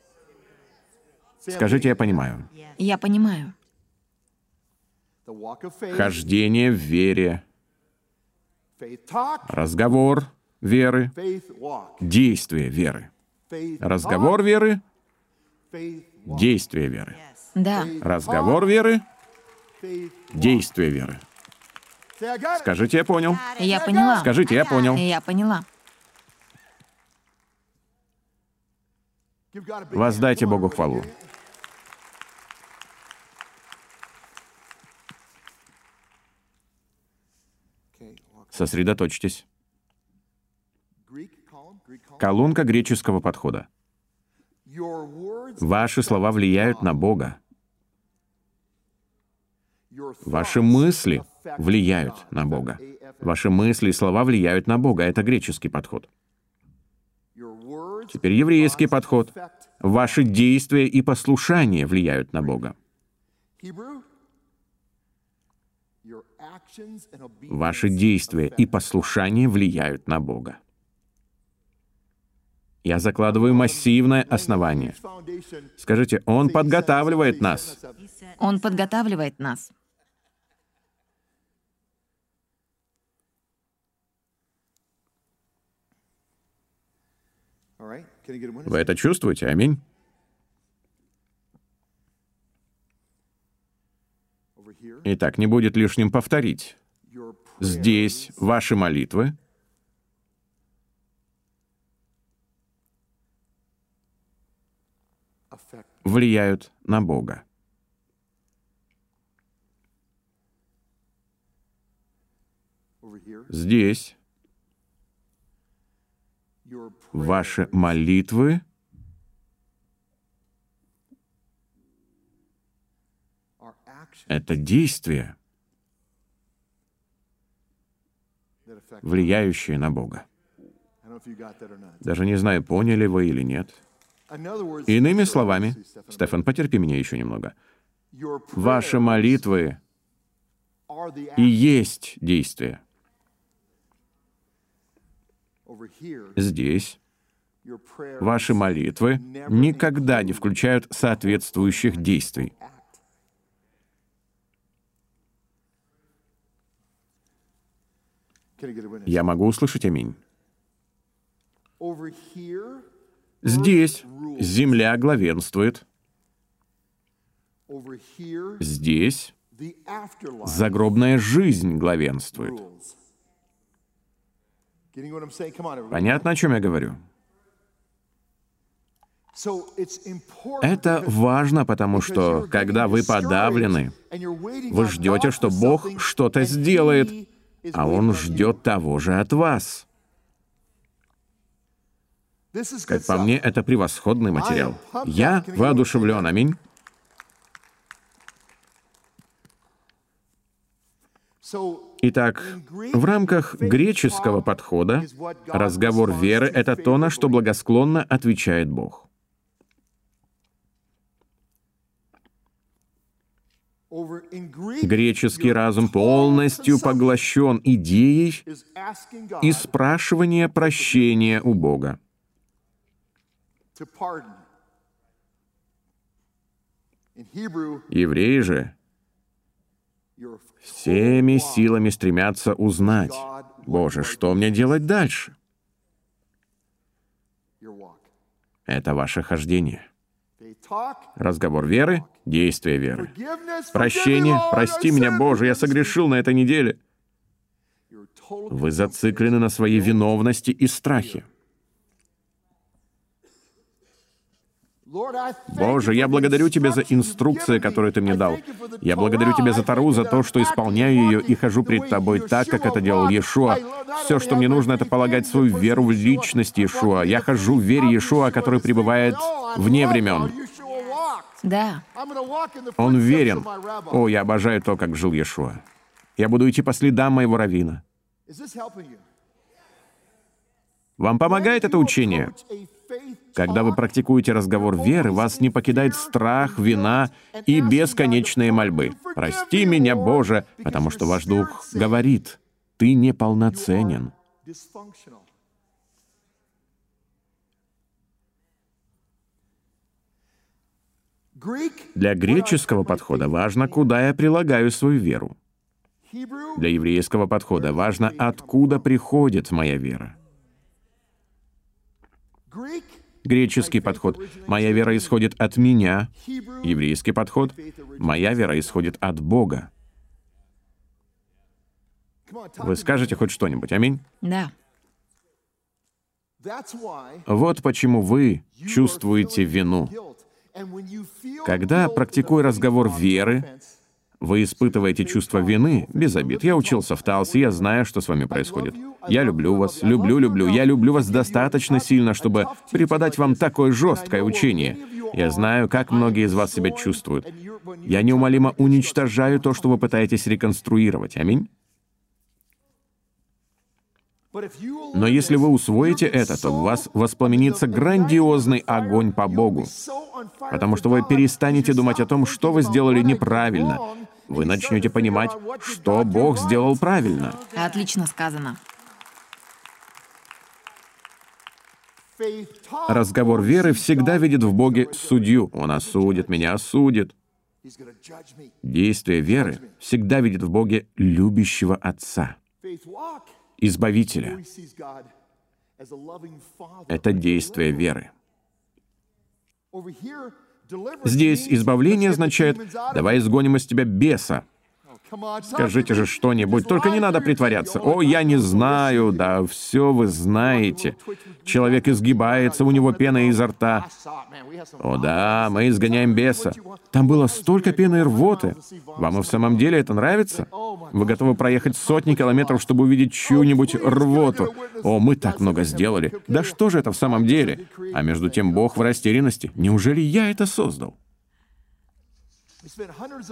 S1: Скажите, я понимаю.
S2: Я понимаю.
S1: Хождение в вере, разговор веры, действие веры. Разговор веры, действие веры.
S2: Да.
S1: Разговор веры, действие веры. Скажите, я понял.
S2: Я поняла.
S1: Скажите, я понял.
S2: Я поняла.
S1: Воздайте Богу хвалу. Сосредоточьтесь. Колонка греческого подхода. Ваши слова влияют на Бога. Ваши мысли влияют на Бога. Ваши мысли и слова влияют на Бога. Это греческий подход. Теперь еврейский подход. Ваши действия и послушания влияют на Бога. Ваши действия и послушания влияют на Бога. Я закладываю массивное основание. Скажите, Он подготавливает нас.
S2: Он подготавливает нас.
S1: Вы это чувствуете? Аминь. Итак, не будет лишним повторить. Здесь ваши молитвы влияют на Бога. Здесь ваши молитвы это действие, влияющее на Бога. Даже не знаю, поняли вы или нет. Иными словами, Стефан, потерпи меня еще немного. Ваши молитвы и есть действие. Здесь ваши молитвы никогда не включают соответствующих действий. Я могу услышать аминь. Здесь земля главенствует. Здесь Загробная жизнь главенствует. Понятно, о чем я говорю? Это важно, потому что, когда вы подавлены, вы ждете, что Бог что-то сделает, а Он ждет того же от вас. Как по мне, это превосходный материал. Я воодушевлен, аминь. Итак, в рамках греческого подхода разговор веры — это то, на что благосклонно отвечает Бог. Греческий разум полностью поглощен идеей и спрашивания прощения у Бога. Евреи же всеми силами стремятся узнать, «Боже, что мне делать дальше?» Это ваше хождение. Разговор веры, действие веры. Прощение, прости меня, Боже, я согрешил на этой неделе. Вы зациклены на своей виновности и страхе. Боже, я благодарю Тебя за инструкции, которые Ты мне дал. Я благодарю Тебя за Тару, за то, что исполняю ее и хожу пред Тобой так, как это делал Иешуа. Все, что мне нужно, это полагать свою веру в личность Иешуа. Я хожу в вере Иешуа, который пребывает вне времен.
S2: Да.
S1: Он верен. О, я обожаю то, как жил Иешуа. Я буду идти по следам моего равина. Вам помогает это учение? Когда вы практикуете разговор веры, вас не покидает страх, вина и бесконечные мольбы. «Прости меня, Боже», потому что ваш дух говорит, «Ты неполноценен». Для греческого подхода важно, куда я прилагаю свою веру. Для еврейского подхода важно, откуда приходит моя вера. Греческий подход «моя вера исходит от меня», еврейский подход «моя вера исходит от Бога». Вы скажете хоть что-нибудь, аминь?
S2: Да.
S1: Вот почему вы чувствуете вину. Когда, практикуя разговор веры, вы испытываете чувство вины, без обид. Я учился в Талсе, я знаю, что с вами происходит. Я люблю вас, люблю, люблю. Я люблю вас достаточно сильно, чтобы преподать вам такое жесткое учение. Я знаю, как многие из вас себя чувствуют. Я неумолимо уничтожаю то, что вы пытаетесь реконструировать. Аминь. Но если вы усвоите это, то в вас воспламенится грандиозный огонь по Богу, потому что вы перестанете думать о том, что вы сделали неправильно. Вы начнете понимать, что Бог сделал правильно.
S2: Отлично сказано.
S1: Разговор веры всегда видит в Боге судью. Он осудит, меня осудит. Действие веры всегда видит в Боге любящего Отца. Избавителя. Это действие веры. Здесь избавление означает «давай изгоним из тебя беса». Скажите же что-нибудь, только не надо притворяться. О, я не знаю, да все вы знаете. Человек изгибается, у него пена изо рта. О да, мы изгоняем беса. Там было столько пены и рвоты. Вам и в самом деле это нравится? Вы готовы проехать сотни километров, чтобы увидеть чью-нибудь рвоту? О, мы так много сделали. Да что же это в самом деле? А между тем Бог в растерянности. Неужели я это создал?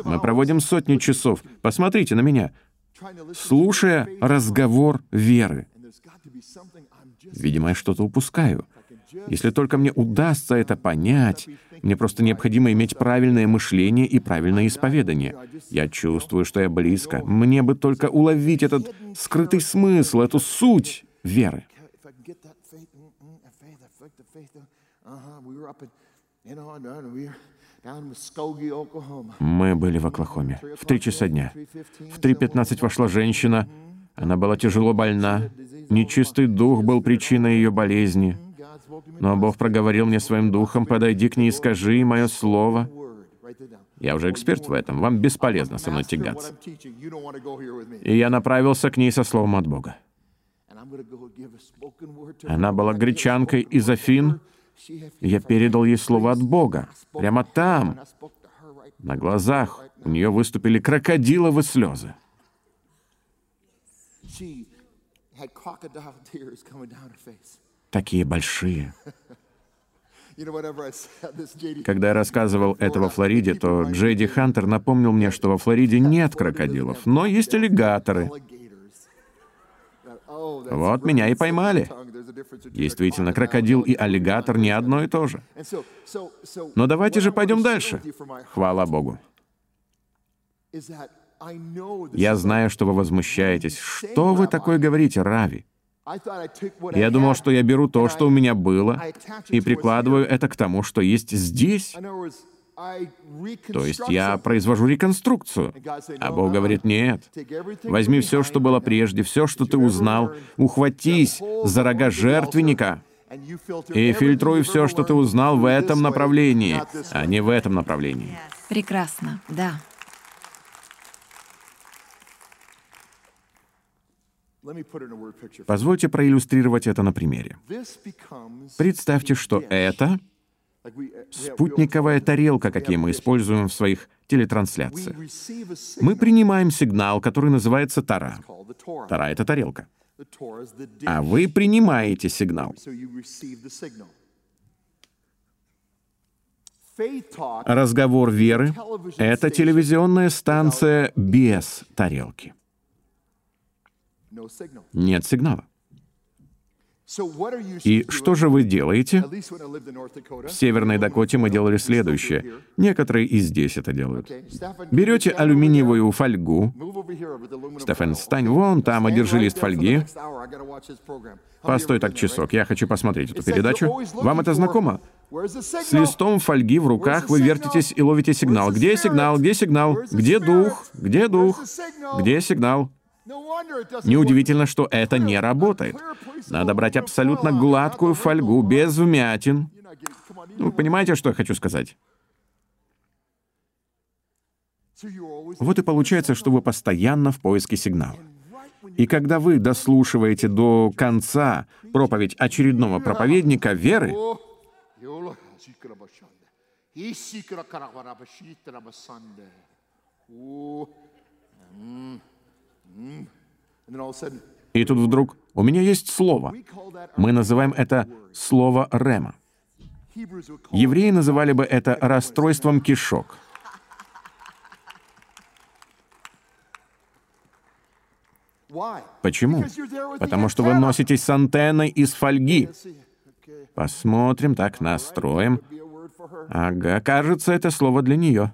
S1: Мы проводим сотни часов, посмотрите на меня, слушая разговор веры. Видимо, я что-то упускаю. Если только мне удастся это понять, мне просто необходимо иметь правильное мышление и правильное исповедание. Я чувствую, что я близко. Мне бы только уловить этот скрытый смысл, эту суть веры. Мы были в Оклахоме в три часа дня. В 3.15 вошла женщина. Она была тяжело больна. Нечистый дух был причиной ее болезни. Но Бог проговорил мне своим духом, «Подойди к ней и скажи мое слово». Я уже эксперт в этом, вам бесполезно со мной тягаться. И я направился к ней со словом от Бога. Она была гречанкой из Афин, я передал ей слово от Бога. Прямо там, на глазах, у нее выступили крокодиловые слезы. Такие большие. Когда я рассказывал это во Флориде, то Джейди Хантер напомнил мне, что во Флориде нет крокодилов, но есть аллигаторы. Вот меня и поймали. Действительно, крокодил и аллигатор не одно и то же. Но давайте же пойдем дальше. Хвала Богу. Я знаю, что вы возмущаетесь. Что вы такое говорите, Рави? Я думал, что я беру то, что у меня было, и прикладываю это к тому, что есть здесь. То есть я произвожу реконструкцию. А Бог говорит, нет. Возьми все, что было прежде, все, что ты узнал, ухватись за рога жертвенника и фильтруй все, что ты узнал в этом направлении, а не в этом направлении.
S2: Прекрасно, да.
S1: Позвольте проиллюстрировать это на примере. Представьте, что это спутниковая тарелка, какие мы используем в своих телетрансляциях. Мы принимаем сигнал, который называется Тара. Тара — это тарелка. А вы принимаете сигнал. Разговор веры — это телевизионная станция без тарелки. Нет сигнала. И что же вы делаете? В Северной Дакоте мы делали следующее. Некоторые и здесь это делают. Берете алюминиевую фольгу. Стефан, стань вон там, одержи лист фольги. Постой так часок, я хочу посмотреть эту передачу. Вам это знакомо? С листом фольги в руках вы вертитесь и ловите сигнал. Где сигнал? Где сигнал? Где дух? Где дух? Где сигнал? Неудивительно, что это не работает. Надо брать абсолютно гладкую фольгу, без вмятин. Ну, вы понимаете, что я хочу сказать? Вот и получается, что вы постоянно в поиске сигнала. И когда вы дослушиваете до конца проповедь очередного проповедника веры, и тут вдруг у меня есть слово. Мы называем это слово Рема. Евреи называли бы это расстройством кишок. Почему? Потому что вы носитесь с антенной из фольги. Посмотрим, так, настроим. Ага, кажется, это слово для нее.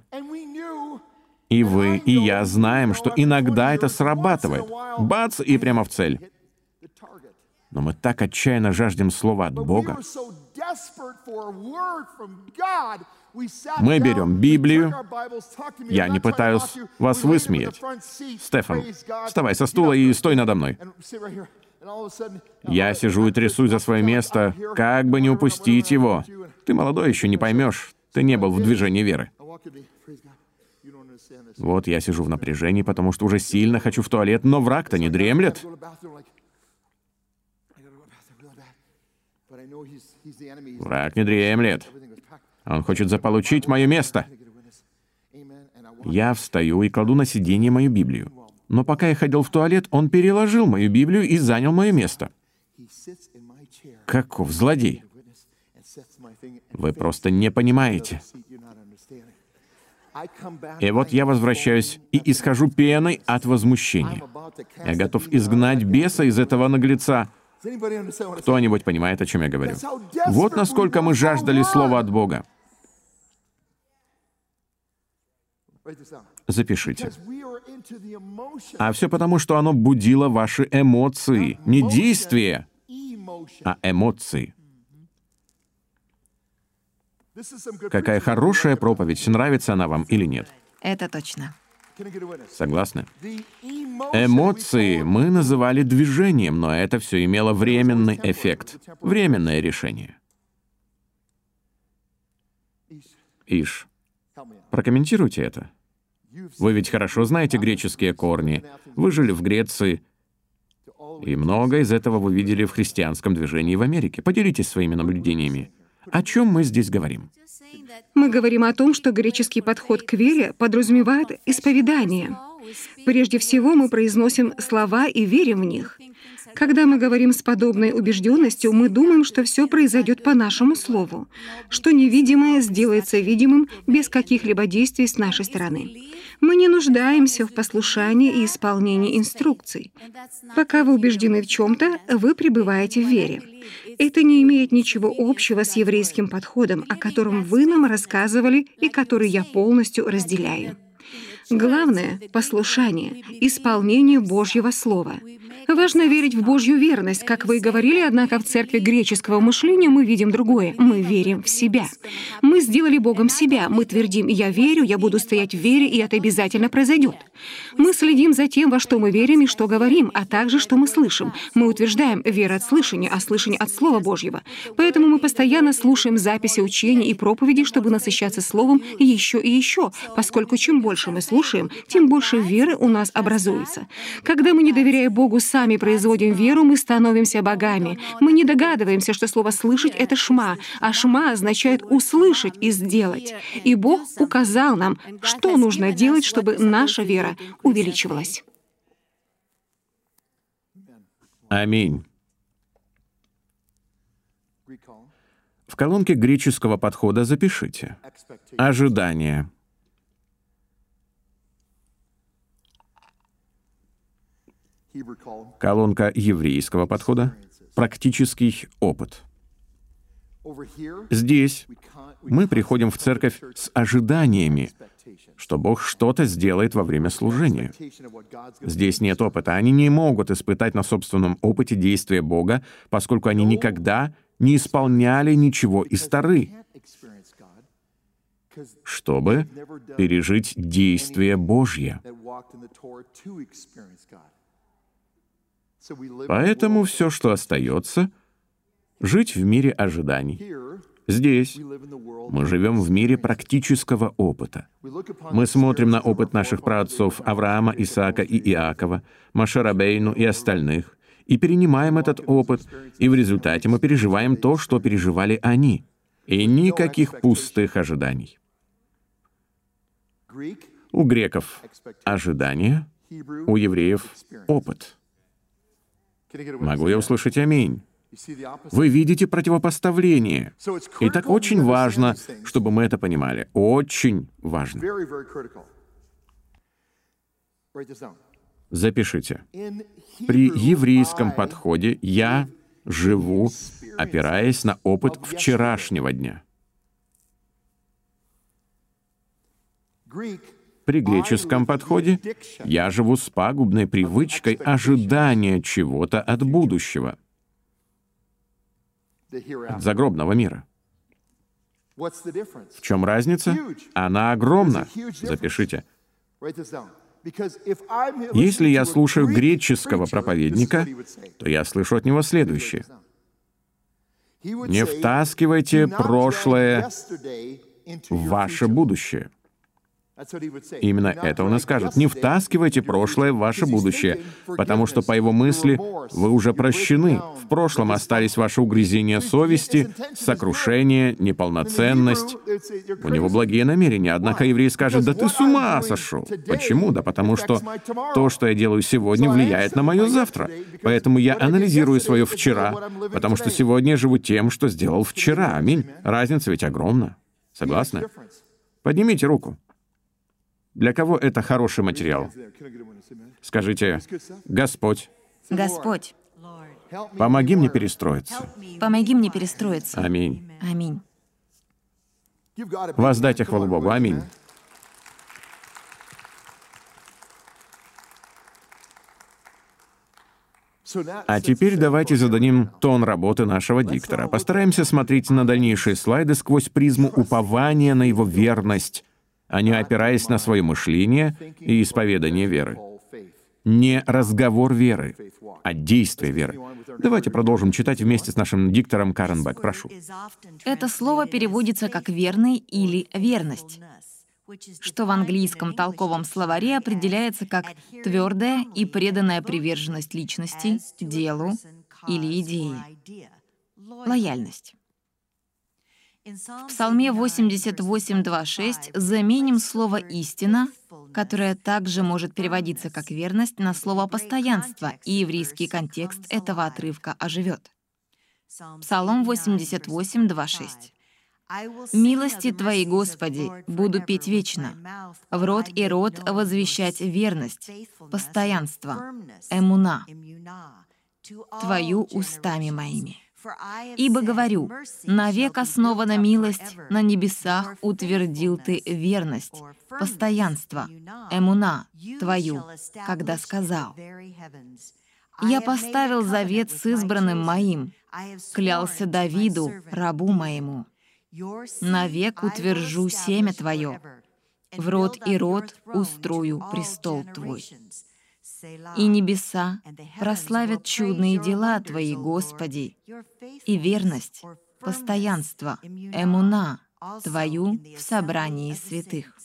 S1: И вы, и я знаем, что иногда это срабатывает. Бац, и прямо в цель. Но мы так отчаянно жаждем слова от Бога. Мы берем Библию. Я не пытаюсь вас высмеять. Стефан, вставай со стула и стой надо мной. Я сижу и трясусь за свое место, как бы не упустить его. Ты молодой еще, не поймешь. Ты не был в движении веры. Вот я сижу в напряжении, потому что уже сильно хочу в туалет, но враг-то не дремлет. Враг не дремлет. Он хочет заполучить мое место. Я встаю и кладу на сиденье мою Библию. Но пока я ходил в туалет, он переложил мою Библию и занял мое место. Каков злодей! Вы просто не понимаете. И вот я возвращаюсь и исхожу пеной от возмущения. Я готов изгнать беса из этого наглеца. Кто-нибудь понимает, о чем я говорю? Вот насколько мы жаждали слова от Бога. Запишите. А все потому, что оно будило ваши эмоции. Не действия, а эмоции. Какая хорошая проповедь, нравится она вам или нет.
S2: Это точно.
S1: Согласны? Эмоции мы называли движением, но это все имело временный эффект, временное решение. Иш. Прокомментируйте это. Вы ведь хорошо знаете греческие корни. Вы жили в Греции. И много из этого вы видели в христианском движении в Америке. Поделитесь своими наблюдениями. О чем мы здесь говорим?
S4: Мы говорим о том, что греческий подход к вере подразумевает исповедание. Прежде всего, мы произносим слова и верим в них. Когда мы говорим с подобной убежденностью, мы думаем, что все произойдет по нашему слову, что невидимое сделается видимым без каких-либо действий с нашей стороны. Мы не нуждаемся в послушании и исполнении инструкций. Пока вы убеждены в чем-то, вы пребываете в вере. Это не имеет ничего общего с еврейским подходом, о котором вы нам рассказывали и который я полностью разделяю. Главное — послушание, исполнение Божьего Слова. Важно верить в Божью верность, как вы и говорили, однако в церкви греческого мышления мы видим другое. Мы верим в себя. Мы сделали Богом себя. Мы твердим «я верю, я буду стоять в вере, и это обязательно произойдет». Мы следим за тем, во что мы верим и что говорим, а также что мы слышим. Мы утверждаем «вера от слышания, а слышание от Слова Божьего». Поэтому мы постоянно слушаем записи учений и проповедей, чтобы насыщаться Словом еще и еще, поскольку чем больше мы слушаем, тем больше веры у нас образуется. Когда мы, не доверяя Богу, сами производим веру, мы становимся богами. Мы не догадываемся, что слово «слышать» — это «шма», а «шма» означает «услышать» и «сделать». И Бог указал нам, что нужно делать, чтобы наша вера увеличивалась.
S1: Аминь. В колонке греческого подхода запишите «Ожидание». Колонка еврейского подхода — практический опыт. Здесь мы приходим в церковь с ожиданиями, что Бог что-то сделает во время служения. Здесь нет опыта. Они не могут испытать на собственном опыте действия Бога, поскольку они никогда не исполняли ничего из Тары, чтобы пережить действие Божье. Поэтому все, что остается, жить в мире ожиданий. Здесь мы живем в мире практического опыта. Мы смотрим на опыт наших праотцов Авраама, Исаака и Иакова, Машарабейну и остальных, и перенимаем этот опыт, и в результате мы переживаем то, что переживали они, и никаких пустых ожиданий. У греков — ожидание, у евреев — опыт — Могу я услышать аминь? Вы видите противопоставление. И так очень важно, чтобы мы это понимали. Очень важно. Запишите. При еврейском подходе я живу, опираясь на опыт вчерашнего дня. При греческом подходе я живу с пагубной привычкой ожидания чего-то от будущего, от загробного мира. В чем разница? Она огромна. Запишите. Если я слушаю греческого проповедника, то я слышу от него следующее. Не втаскивайте прошлое в ваше будущее. Именно это он и скажет. Не втаскивайте прошлое в ваше будущее, потому что, по его мысли, вы уже прощены. В прошлом остались ваши угрызения совести, сокрушение, неполноценность. У него благие намерения, однако еврей скажет, да ты с ума сошел. Почему? Да потому что то, что я делаю сегодня, влияет на мое завтра. Поэтому я анализирую свое вчера, потому что сегодня я живу тем, что сделал вчера. Аминь. Разница ведь огромна. Согласны? Поднимите руку. Для кого это хороший материал? Скажите, Господь.
S2: Господь.
S1: Помоги мне перестроиться.
S2: Помоги мне перестроиться.
S1: Аминь.
S2: Аминь.
S1: Воздайте хвалу Богу. Аминь. А теперь давайте зададим тон работы нашего диктора. Постараемся смотреть на дальнейшие слайды сквозь призму упования на его верность а не опираясь на свое мышление и исповедание веры. Не разговор веры, а действие веры. Давайте продолжим читать вместе с нашим диктором Карен Бек. Прошу.
S2: Это слово переводится как «верный» или «верность». что в английском толковом словаре определяется как твердая и преданная приверженность личности, делу или идее. Лояльность. В Псалме 88.2.6 заменим слово «истина», которое также может переводиться как «верность», на слово «постоянство», и еврейский контекст этого отрывка оживет. Псалом 88.2.6. «Милости Твои, Господи, буду петь вечно, в рот и рот возвещать верность, постоянство, эмуна, Твою устами моими». Ибо говорю, навек основана милость, на небесах утвердил ты верность, постоянство, эмуна твою, когда сказал. Я поставил завет с избранным моим, клялся Давиду, рабу моему. Навек утвержу семя твое, в род и род устрою престол твой и небеса прославят чудные дела Твои, Господи, и верность, постоянство, эмуна Твою в собрании святых.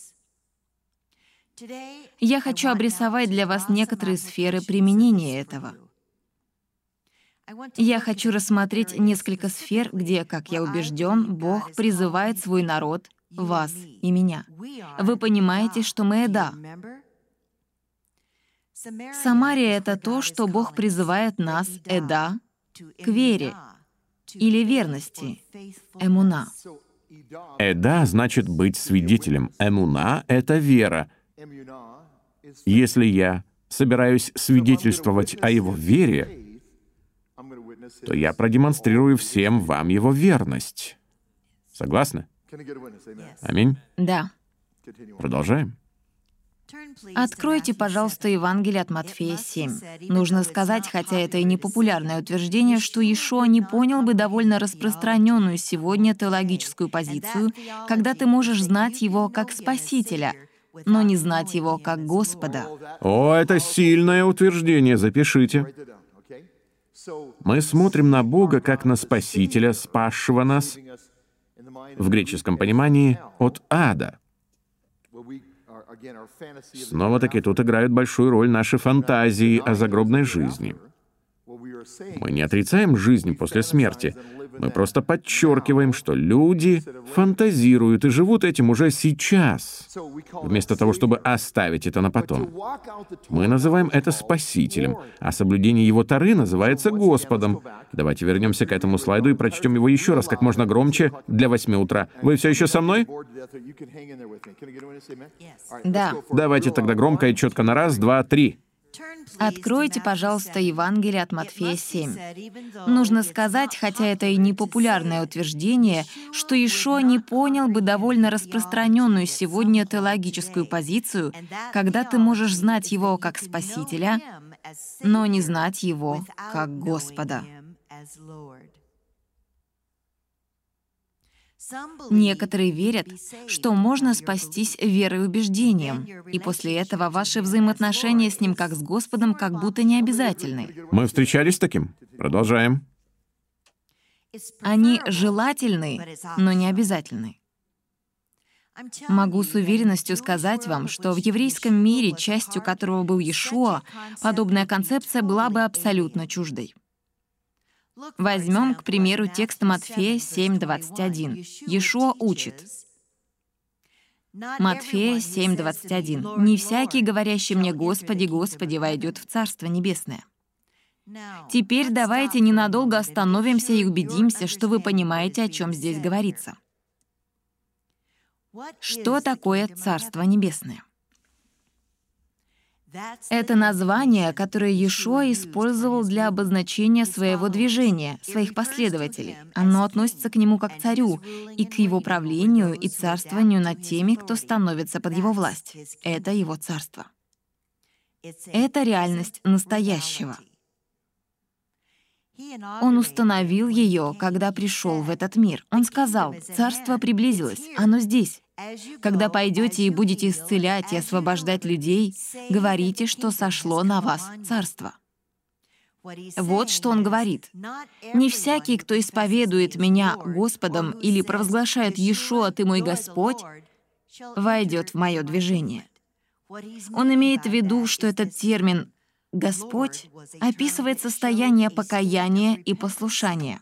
S2: Я хочу обрисовать для вас некоторые сферы применения этого. Я хочу рассмотреть несколько сфер, где, как я убежден, Бог призывает свой народ, вас и меня. Вы понимаете, что мы Эда, Самария — это то, что Бог призывает нас, Эда, к вере или верности, эмуна.
S1: Эда значит быть свидетелем. Эмуна — это вера. Если я собираюсь свидетельствовать о его вере, то я продемонстрирую всем вам его верность. Согласны? Аминь?
S2: Да.
S1: Продолжаем.
S2: Откройте, пожалуйста, Евангелие от Матфея 7. Нужно сказать, хотя это и не популярное утверждение, что Ишуа не понял бы довольно распространенную сегодня теологическую позицию, когда ты можешь знать его как Спасителя, но не знать его как Господа.
S1: О, это сильное утверждение, запишите. Мы смотрим на Бога как на Спасителя, спасшего нас, в греческом понимании, от ада. Снова-таки тут играют большую роль наши фантазии о загробной жизни. Мы не отрицаем жизнь после смерти. Мы просто подчеркиваем, что люди фантазируют и живут этим уже сейчас, вместо того, чтобы оставить это на потом. Мы называем это спасителем, а соблюдение его тары называется Господом. Давайте вернемся к этому слайду и прочтем его еще раз, как можно громче, для восьми утра. Вы все еще со мной?
S2: Да.
S1: Давайте тогда громко и четко на раз, два, три.
S2: Откройте, пожалуйста, Евангелие от Матфея 7. Нужно сказать, хотя это и не популярное утверждение, что Ишо не понял бы довольно распространенную сегодня теологическую позицию, когда ты можешь знать его как Спасителя, но не знать его как Господа. Некоторые верят, что можно спастись верой и убеждением, и после этого ваши взаимоотношения с Ним как с Господом как будто не обязательны.
S1: Мы встречались с таким. Продолжаем.
S2: Они желательны, но не обязательны. Могу с уверенностью сказать вам, что в еврейском мире, частью которого был Иешуа, подобная концепция была бы абсолютно чуждой. Возьмем, к примеру, текст Матфея 7.21. Иешуа учит. Матфея 7.21. «Не всякий, говорящий мне «Господи, Господи», войдет в Царство Небесное». Теперь давайте ненадолго остановимся и убедимся, что вы понимаете, о чем здесь говорится. Что такое Царство Небесное? Это название, которое Иешуа использовал для обозначения своего движения, своих последователей. Оно относится к нему как царю и к его правлению и царствованию над теми, кто становится под его власть. Это его царство. Это реальность настоящего. Он установил ее, когда пришел в этот мир. Он сказал, «Царство приблизилось, оно здесь, когда пойдете и будете исцелять и освобождать людей, говорите, что сошло на вас царство. Вот что он говорит. «Не всякий, кто исповедует меня Господом или провозглашает Иешуа, ты мой Господь, войдет в мое движение. Он имеет в виду, что этот термин «Господь» описывает состояние покаяния и послушания.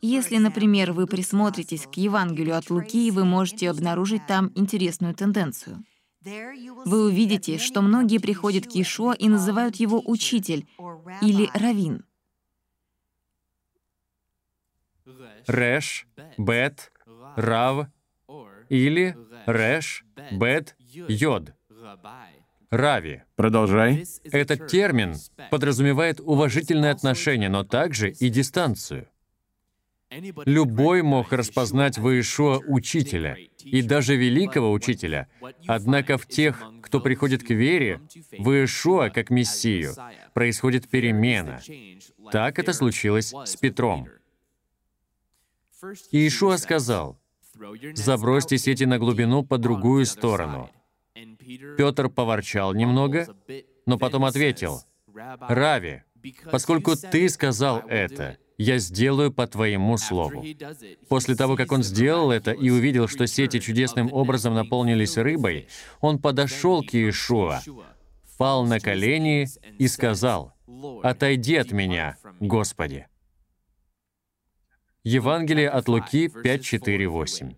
S2: Если, например, вы присмотритесь к Евангелию от Луки, вы можете обнаружить там интересную тенденцию. Вы увидите, что многие приходят к Иешуа и называют его «учитель» или «равин».
S3: Реш, Бет, Рав или Реш, Бет, Йод. Рави.
S1: Продолжай.
S3: Этот термин подразумевает уважительное отношение, но также и дистанцию. Любой мог распознать в Иешуа учителя, и даже великого учителя. Однако в тех, кто приходит к вере, в Иешуа как Мессию, происходит перемена. Так это случилось с Петром. Иешуа сказал, «Забросьте сети на глубину по другую сторону». Петр поворчал немного, но потом ответил, «Рави, поскольку ты сказал это, я сделаю по твоему слову. После того, как он сделал это и увидел, что сети чудесным образом наполнились рыбой, он подошел к Иешуа, пал на колени и сказал, «Отойди от меня, Господи». Евангелие от Луки 5, 4, 8.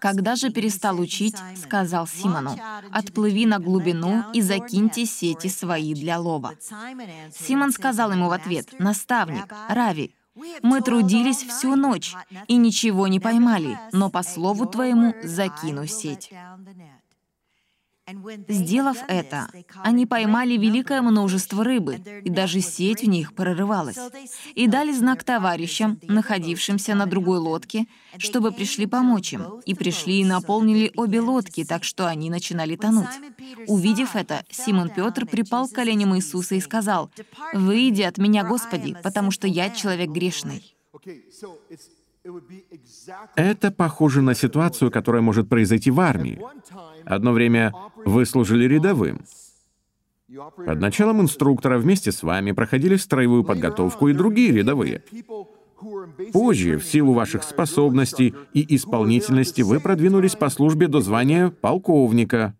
S2: Когда же перестал учить, сказал Симону, «Отплыви на глубину и закиньте сети свои для лова». Симон сказал ему в ответ, «Наставник, Рави, мы трудились всю ночь и ничего не поймали, но по слову твоему закину сеть». Сделав это, они поймали великое множество рыбы, и даже сеть в них прорывалась, и дали знак товарищам, находившимся на другой лодке, чтобы пришли помочь им, и пришли и наполнили обе лодки, так что они начинали тонуть. Увидев это, Симон Петр припал к коленям Иисуса и сказал, «Выйди от меня, Господи, потому что я человек грешный».
S1: Это похоже на ситуацию, которая может произойти в армии. Одно время вы служили рядовым. Под началом инструктора вместе с вами проходили строевую подготовку и другие рядовые. Позже, в силу ваших способностей и исполнительности, вы продвинулись по службе до звания полковника.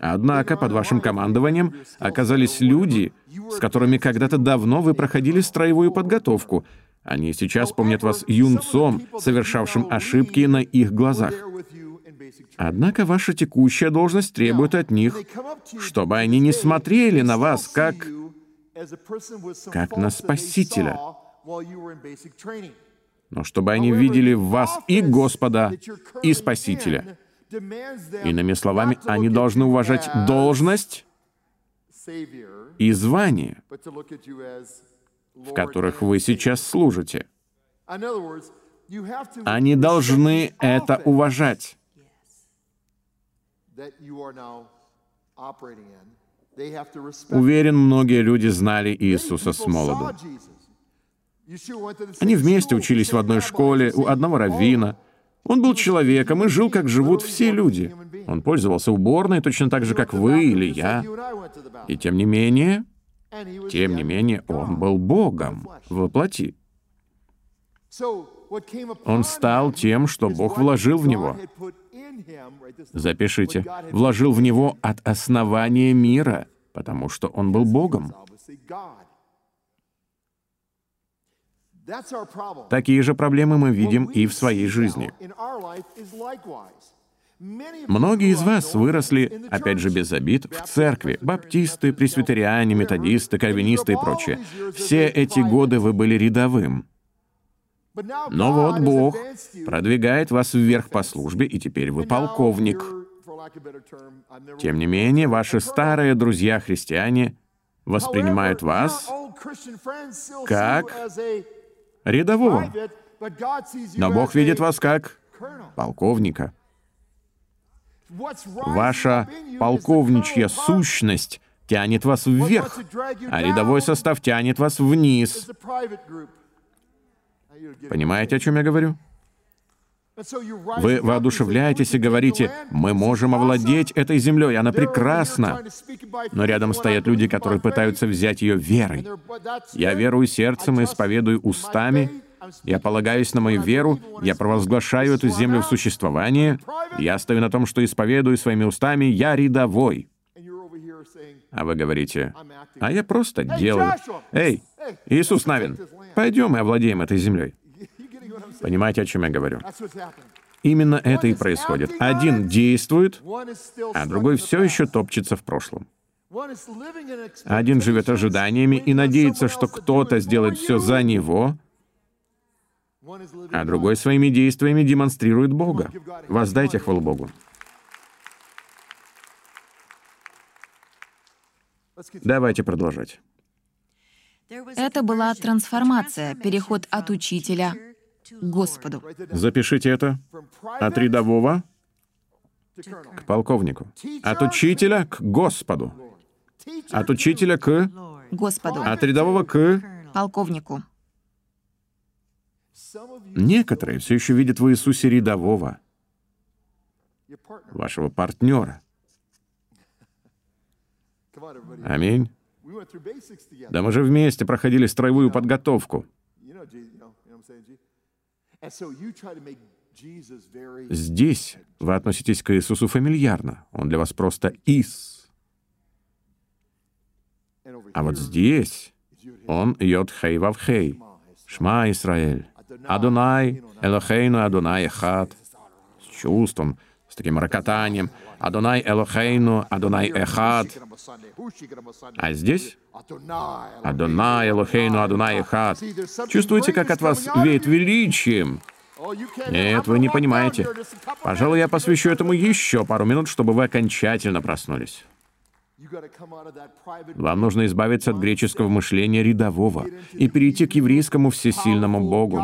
S1: Однако под вашим командованием оказались люди, с которыми когда-то давно вы проходили строевую подготовку — они сейчас помнят вас юнцом, совершавшим ошибки на их глазах. Однако ваша текущая должность требует от них, чтобы они не смотрели на вас как, как на Спасителя, но чтобы они видели в вас и Господа, и Спасителя. Иными словами, они должны уважать должность и звание, в которых вы сейчас служите. Они должны это уважать. Уверен, многие люди знали Иисуса с молоду. Они вместе учились в одной школе, у одного раввина. Он был человеком и жил, как живут все люди. Он пользовался уборной точно так же, как вы или я. И тем не менее, тем не менее, он был Богом во плоти. Он стал тем, что Бог вложил в него. Запишите. Вложил в него от основания мира, потому что он был Богом. Такие же проблемы мы видим и в своей жизни. Многие из вас выросли, опять же без обид, в церкви. Баптисты, пресвитериане, методисты, кальвинисты и прочее. Все эти годы вы были рядовым. Но вот Бог продвигает вас вверх по службе, и теперь вы полковник. Тем не менее, ваши старые друзья-христиане воспринимают вас как рядового. Но Бог видит вас как полковника. Ваша полковничья сущность тянет вас вверх, а рядовой состав тянет вас вниз. Понимаете, о чем я говорю? Вы воодушевляетесь и говорите, мы можем овладеть этой землей, она прекрасна. Но рядом стоят люди, которые пытаются взять ее верой. Я верую сердцем и исповедую устами, Я полагаюсь на мою веру, я провозглашаю эту землю в существование, я стою на том, что исповедую своими устами, я рядовой. А вы говорите, а я просто делаю. Эй, Иисус Навин, пойдем и овладеем этой землей. Понимаете, о чем я говорю? Именно это и происходит. Один действует, а другой все еще топчется в прошлом. Один живет ожиданиями и надеется, что кто-то сделает все за него, а другой своими действиями демонстрирует Бога. Воздайте хвалу Богу. Давайте продолжать.
S2: Это была трансформация, переход от учителя к Господу.
S1: Запишите это. От рядового к полковнику. От учителя к Господу. От учителя к...
S2: Господу.
S1: От рядового к...
S2: Полковнику.
S1: Некоторые все еще видят в Иисусе рядового, вашего партнера. Аминь. Да мы же вместе проходили строевую подготовку. Здесь вы относитесь к Иисусу фамильярно. Он для вас просто Ис. А вот здесь он Йод Хей Вав Хей. Шма Исраэль. Адонай, Элохейну, Адонай Эхад. С чувством, с таким рокотанием. Адонай Элохейну, Адонай Эхад. А здесь? Адонай Элохейну, Адонай Эхад. Чувствуете, как от вас веет величием? Нет, вы не понимаете. Пожалуй, я посвящу этому еще пару минут, чтобы вы окончательно проснулись. Вам нужно избавиться от греческого мышления рядового и перейти к еврейскому всесильному Богу.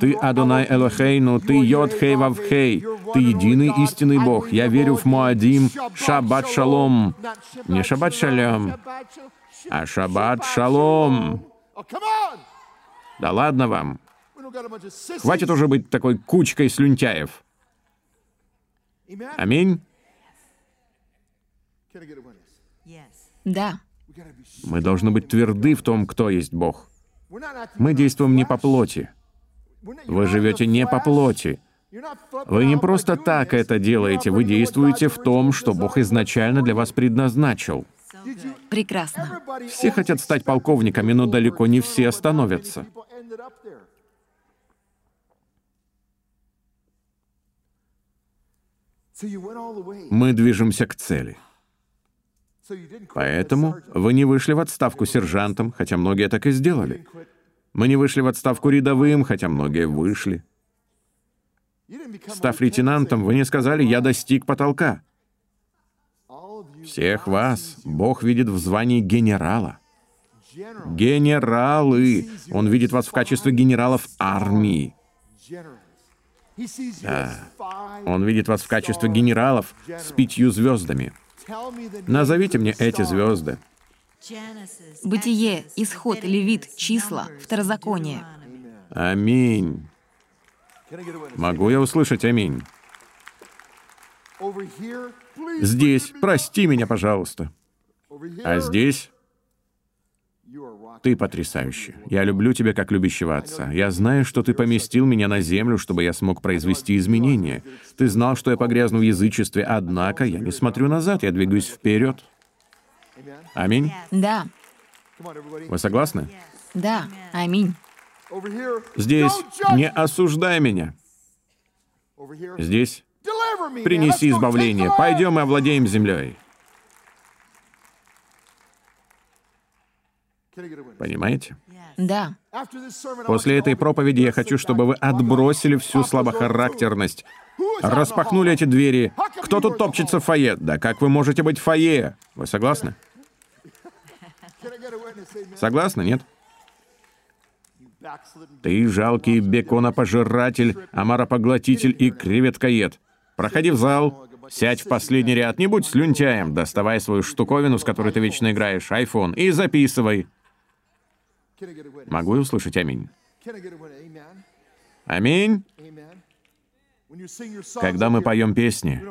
S1: Ты Адонай Элохейну, ты Йод Хей Вавхей, ты единый истинный Бог. Я верю в Моадим, Шаббат Шалом. Не Шаббат Шалом, а Шаббат Шалом. Да ладно вам. Хватит уже быть такой кучкой слюнтяев. Аминь.
S2: Да.
S1: Мы должны быть тверды в том, кто есть Бог. Мы действуем не по плоти. Вы живете не по плоти. Вы не просто так это делаете, вы действуете в том, что Бог изначально для вас предназначил.
S2: Прекрасно.
S1: Все хотят стать полковниками, но далеко не все становятся. Мы движемся к цели. Поэтому вы не вышли в отставку сержантом, хотя многие так и сделали. Мы не вышли в отставку рядовым, хотя многие вышли. Став лейтенантом, вы не сказали «я достиг потолка». Всех вас Бог видит в звании генерала. Генералы! Он видит вас в качестве генералов армии. Да. Он видит вас в качестве генералов с пятью звездами. Назовите мне эти звезды.
S2: Бытие, исход, левит, числа, второзаконие.
S1: Аминь. Могу я услышать аминь? Здесь, прости меня, пожалуйста. А здесь ты потрясающий. Я люблю тебя как любящего отца. Я знаю, что ты поместил меня на землю, чтобы я смог произвести изменения. Ты знал, что я погрязну в язычестве, однако я не смотрю назад, я двигаюсь вперед. Аминь?
S2: Да.
S1: Вы согласны?
S2: Да. Аминь.
S1: Здесь не осуждай меня. Здесь принеси избавление. Пойдем и овладеем землей. Понимаете?
S2: Да.
S1: После этой проповеди я хочу, чтобы вы отбросили всю слабохарактерность, распахнули эти двери. Кто тут топчется в фойе? Да как вы можете быть в фойе? Вы согласны? Согласны, нет? Ты жалкий беконопожиратель, омаропоглотитель и креветкоед. Проходи в зал, сядь в последний ряд, не будь слюнтяем, доставай свою штуковину, с которой ты вечно играешь, iPhone, и записывай. Могу я услышать? Аминь? Аминь. Когда мы поем песни,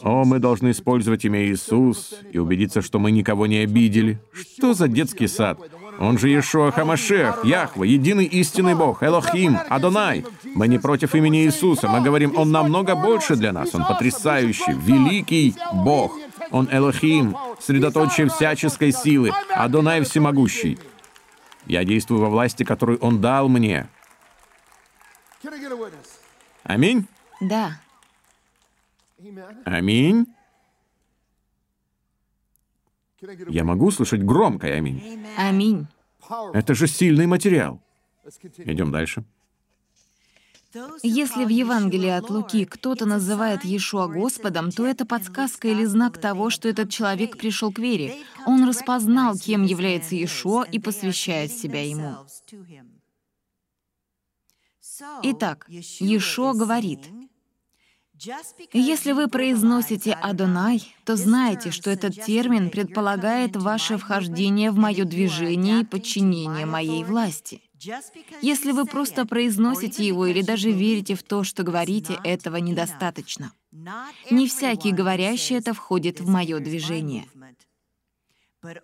S1: о, мы должны использовать имя Иисус и убедиться, что мы никого не обидели. Что за детский сад? Он же Иешуа Хамашех, Яхва, единый истинный Бог, Элохим, Адонай. Мы не против имени Иисуса, мы говорим, Он намного больше для нас. Он потрясающий, великий Бог. Он Элохим, средоточие всяческой силы, Адонай всемогущий. Я действую во власти, которую Он дал мне. Аминь?
S2: Да.
S1: Аминь. Я могу слышать громкое аминь.
S2: Аминь.
S1: Это же сильный материал. Идем дальше.
S2: Если в Евангелии от Луки кто-то называет Иешуа Господом, то это подсказка или знак того, что этот человек пришел к вере. Он распознал, кем является Иешуа и посвящает себя ему. Итак, Иешуа говорит, если вы произносите «Адонай», то знаете, что этот термин предполагает ваше вхождение в мое движение и подчинение моей власти. Если вы просто произносите его или даже верите в то, что говорите, этого недостаточно. Не всякий говорящий это входит в мое движение,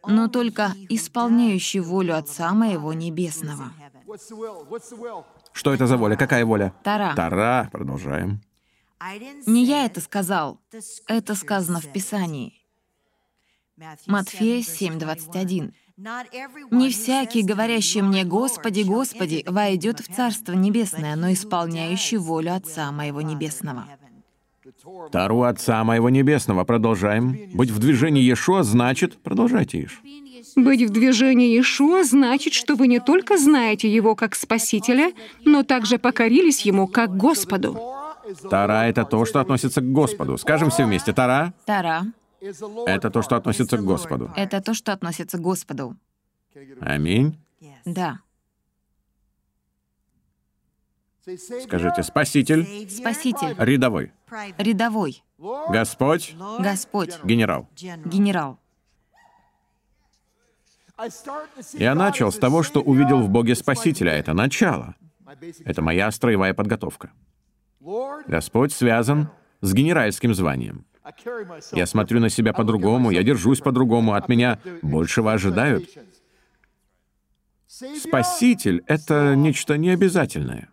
S2: но только исполняющий волю Отца моего Небесного.
S1: Что это за воля? Какая воля?
S2: Тара.
S1: Тара. Продолжаем.
S2: Не я это сказал, это сказано в Писании. Матфея 7:21. Не всякий, говорящий мне «Господи, Господи», войдет в Царство Небесное, но исполняющий волю Отца Моего Небесного.
S1: Тару Отца Моего Небесного. Продолжаем. Быть в движении Иешуа значит... Продолжайте, Иш.
S4: Быть в движении Иешуа значит, что вы не только знаете Его как Спасителя, но также покорились Ему как Господу.
S1: Тара — это то, что относится к Господу. Скажем все вместе. Тара
S2: Тара —
S1: это то, что относится к Господу.
S2: — это то, что относится к Господу.
S1: Аминь.
S2: Да.
S1: Скажите, Спаситель,
S2: Спаситель,
S1: рядовой,
S2: рядовой,
S1: Господь,
S2: Господь,
S1: генерал.
S2: генерал.
S1: Я начал с того, что увидел в Боге Спасителя. Это начало. Это моя строевая подготовка. Господь связан с генеральским званием. Я смотрю на себя по-другому, я держусь по-другому, от меня большего ожидают. Спаситель — это нечто необязательное.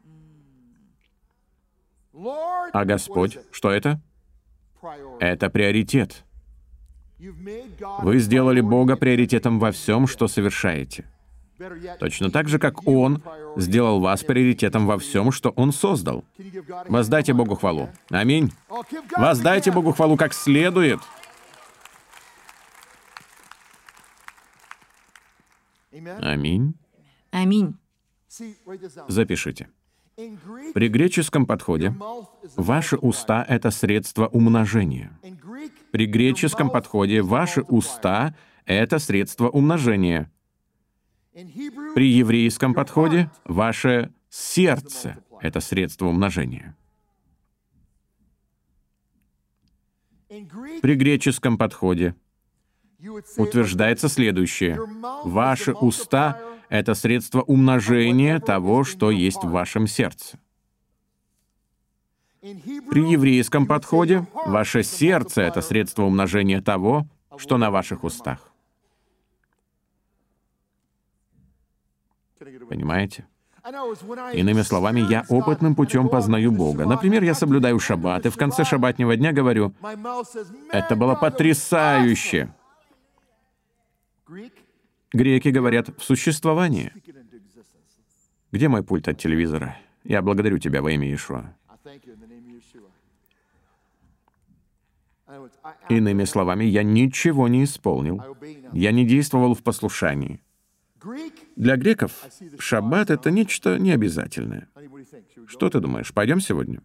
S1: А Господь, что это? Это приоритет. Вы сделали Бога приоритетом во всем, что совершаете. Точно так же, как Он сделал вас приоритетом во всем, что Он создал. Воздайте Богу хвалу. Аминь. Воздайте Богу хвалу как следует. Аминь.
S2: Аминь.
S1: Запишите. При греческом подходе ваши уста — это средство умножения. При греческом подходе ваши уста — это средство умножения. При еврейском подходе ваше сердце — это средство умножения. При греческом подходе утверждается следующее. Ваши уста — это средство умножения того, что есть в вашем сердце. При еврейском подходе ваше сердце — это средство умножения того, что на ваших устах. Понимаете? Иными словами, я опытным путем познаю Бога. Например, я соблюдаю шаббат, и в конце шаббатнего дня говорю, это было потрясающе. Греки говорят в существовании. Где мой пульт от телевизора? Я благодарю тебя во имя Иешуа. Иными словами, я ничего не исполнил. Я не действовал в послушании. Для греков шаббат — это нечто необязательное. Что ты думаешь, пойдем сегодня?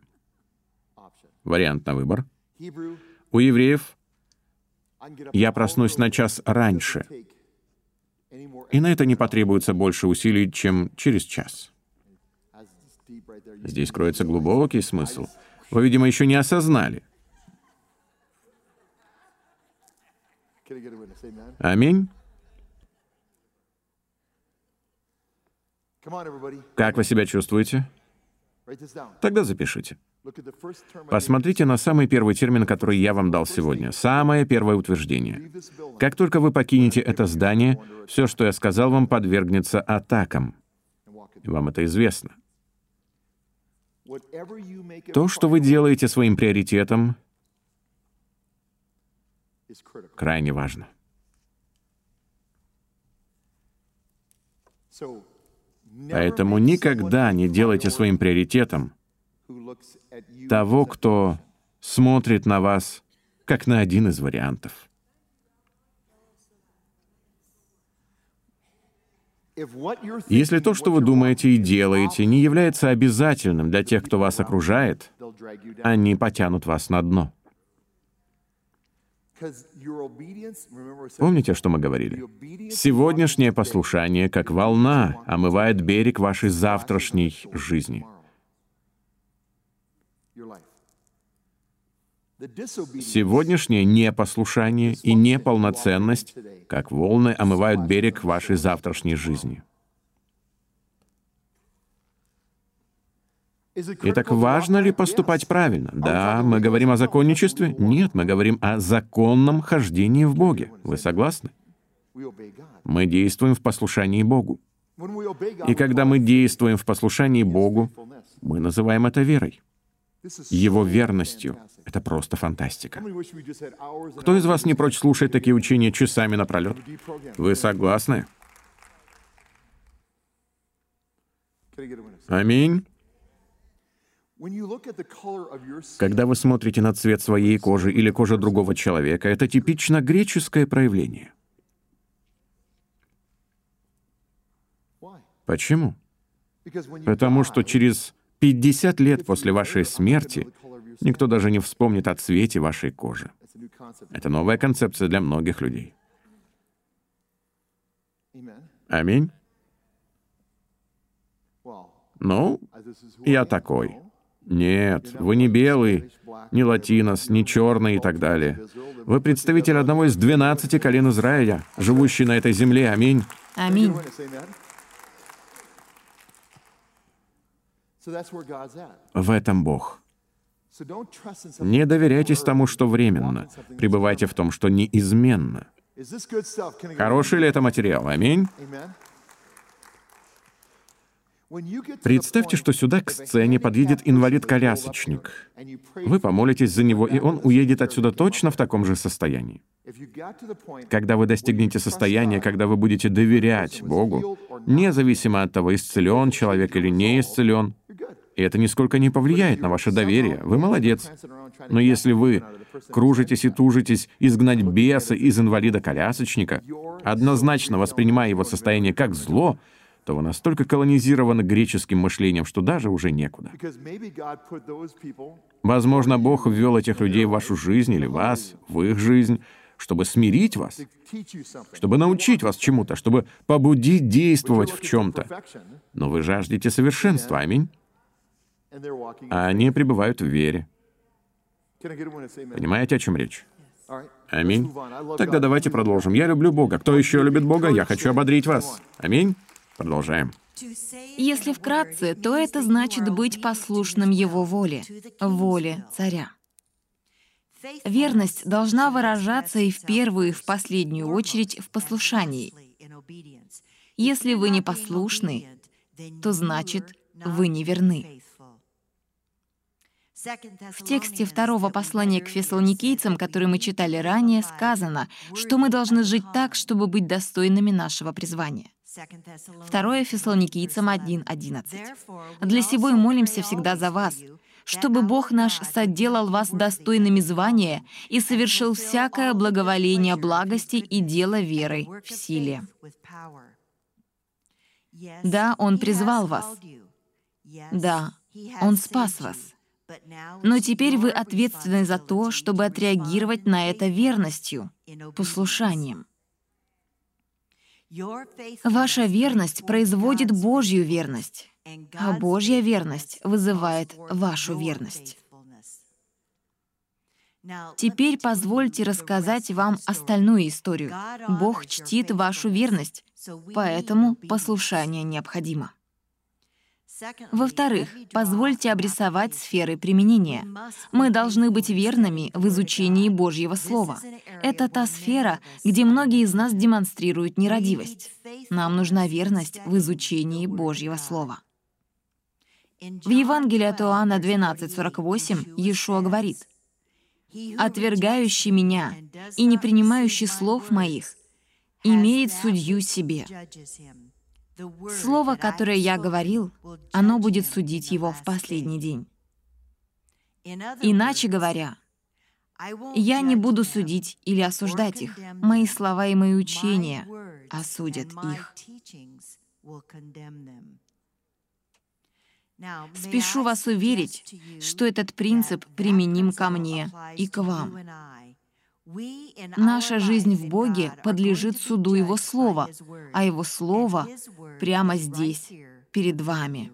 S1: Вариант на выбор. У евреев я проснусь на час раньше, и на это не потребуется больше усилий, чем через час. Здесь кроется глубокий смысл. Вы, видимо, еще не осознали. Аминь. Как вы себя чувствуете? Тогда запишите. Посмотрите на самый первый термин, который я вам дал сегодня. Самое первое утверждение. Как только вы покинете это здание, все, что я сказал вам, подвергнется атакам. И вам это известно. То, что вы делаете своим приоритетом, крайне важно. Поэтому никогда не делайте своим приоритетом того, кто смотрит на вас как на один из вариантов. Если то, что вы думаете и делаете, не является обязательным для тех, кто вас окружает, они потянут вас на дно. Помните, что мы говорили? Сегодняшнее послушание, как волна, омывает берег вашей завтрашней жизни. Сегодняшнее непослушание и неполноценность, как волны, омывают берег вашей завтрашней жизни. Итак, важно ли поступать правильно? Да, мы говорим о законничестве? Нет, мы говорим о законном хождении в Боге. Вы согласны? Мы действуем в послушании Богу. И когда мы действуем в послушании Богу, мы называем это верой его верностью. Это просто фантастика. Кто из вас не прочь слушать такие учения часами напролет? Вы согласны? Аминь. Когда вы смотрите на цвет своей кожи или кожи другого человека, это типично греческое проявление. Почему? Потому что через 50 лет после вашей смерти никто даже не вспомнит о цвете вашей кожи. Это новая концепция для многих людей. Аминь. Ну, я такой. Нет, вы не белый, не латинос, не черный и так далее. Вы представитель одного из двенадцати колен Израиля, живущий на этой земле. Аминь.
S2: Аминь.
S1: В этом Бог. Не доверяйтесь тому, что временно. Пребывайте в том, что неизменно. Хороший ли это материал? Аминь. Представьте, что сюда к сцене подъедет инвалид-колясочник. Вы помолитесь за него, и он уедет отсюда точно в таком же состоянии. Когда вы достигнете состояния, когда вы будете доверять Богу, независимо от того, исцелен человек или не исцелен, и это нисколько не повлияет на ваше доверие, вы молодец. Но если вы кружитесь и тужитесь изгнать беса из инвалида-колясочника, однозначно воспринимая его состояние как зло, вы настолько колонизированы греческим мышлением, что даже уже некуда. Возможно, Бог ввел этих людей в вашу жизнь или вас, в их жизнь, чтобы смирить вас, чтобы научить вас чему-то, чтобы побудить действовать в чем-то. Но вы жаждете совершенства, аминь. А они пребывают в вере. Понимаете, о чем речь? Аминь. Тогда давайте продолжим. Я люблю Бога. Кто еще любит Бога? Я хочу ободрить вас. Аминь. Продолжаем.
S2: Если вкратце, то это значит быть послушным Его воле, воле царя. Верность должна выражаться и в первую, и в последнюю очередь в послушании. Если вы не послушны, то значит, вы не верны. В тексте второго послания к фессалоникийцам, который мы читали ранее, сказано, что мы должны жить так, чтобы быть достойными нашего призвания. Второе Фессалоникийцам 1.11. «Для сего и молимся всегда за вас, чтобы Бог наш соделал вас достойными звания и совершил всякое благоволение благости и дело верой в силе». Да, Он призвал вас. Да, Он спас вас. Но теперь вы ответственны за то, чтобы отреагировать на это верностью, послушанием. Ваша верность производит Божью верность, а Божья верность вызывает вашу верность. Теперь позвольте рассказать вам остальную историю. Бог чтит вашу верность, поэтому послушание необходимо. Во-вторых, позвольте обрисовать сферы применения. Мы должны быть верными в изучении Божьего Слова. Это та сфера, где многие из нас демонстрируют нерадивость. Нам нужна верность в изучении Божьего Слова. В Евангелии от Иоанна 12.48 Иешуа говорит, «Отвергающий меня и не принимающий слов моих имеет судью себе». Слово, которое я говорил, оно будет судить его в последний день. Иначе говоря, я не буду судить или осуждать их. Мои слова и мои учения осудят их. Спешу вас уверить, что этот принцип применим ко мне и к вам. Наша жизнь в Боге подлежит суду Его Слова, а Его Слово прямо здесь, перед вами.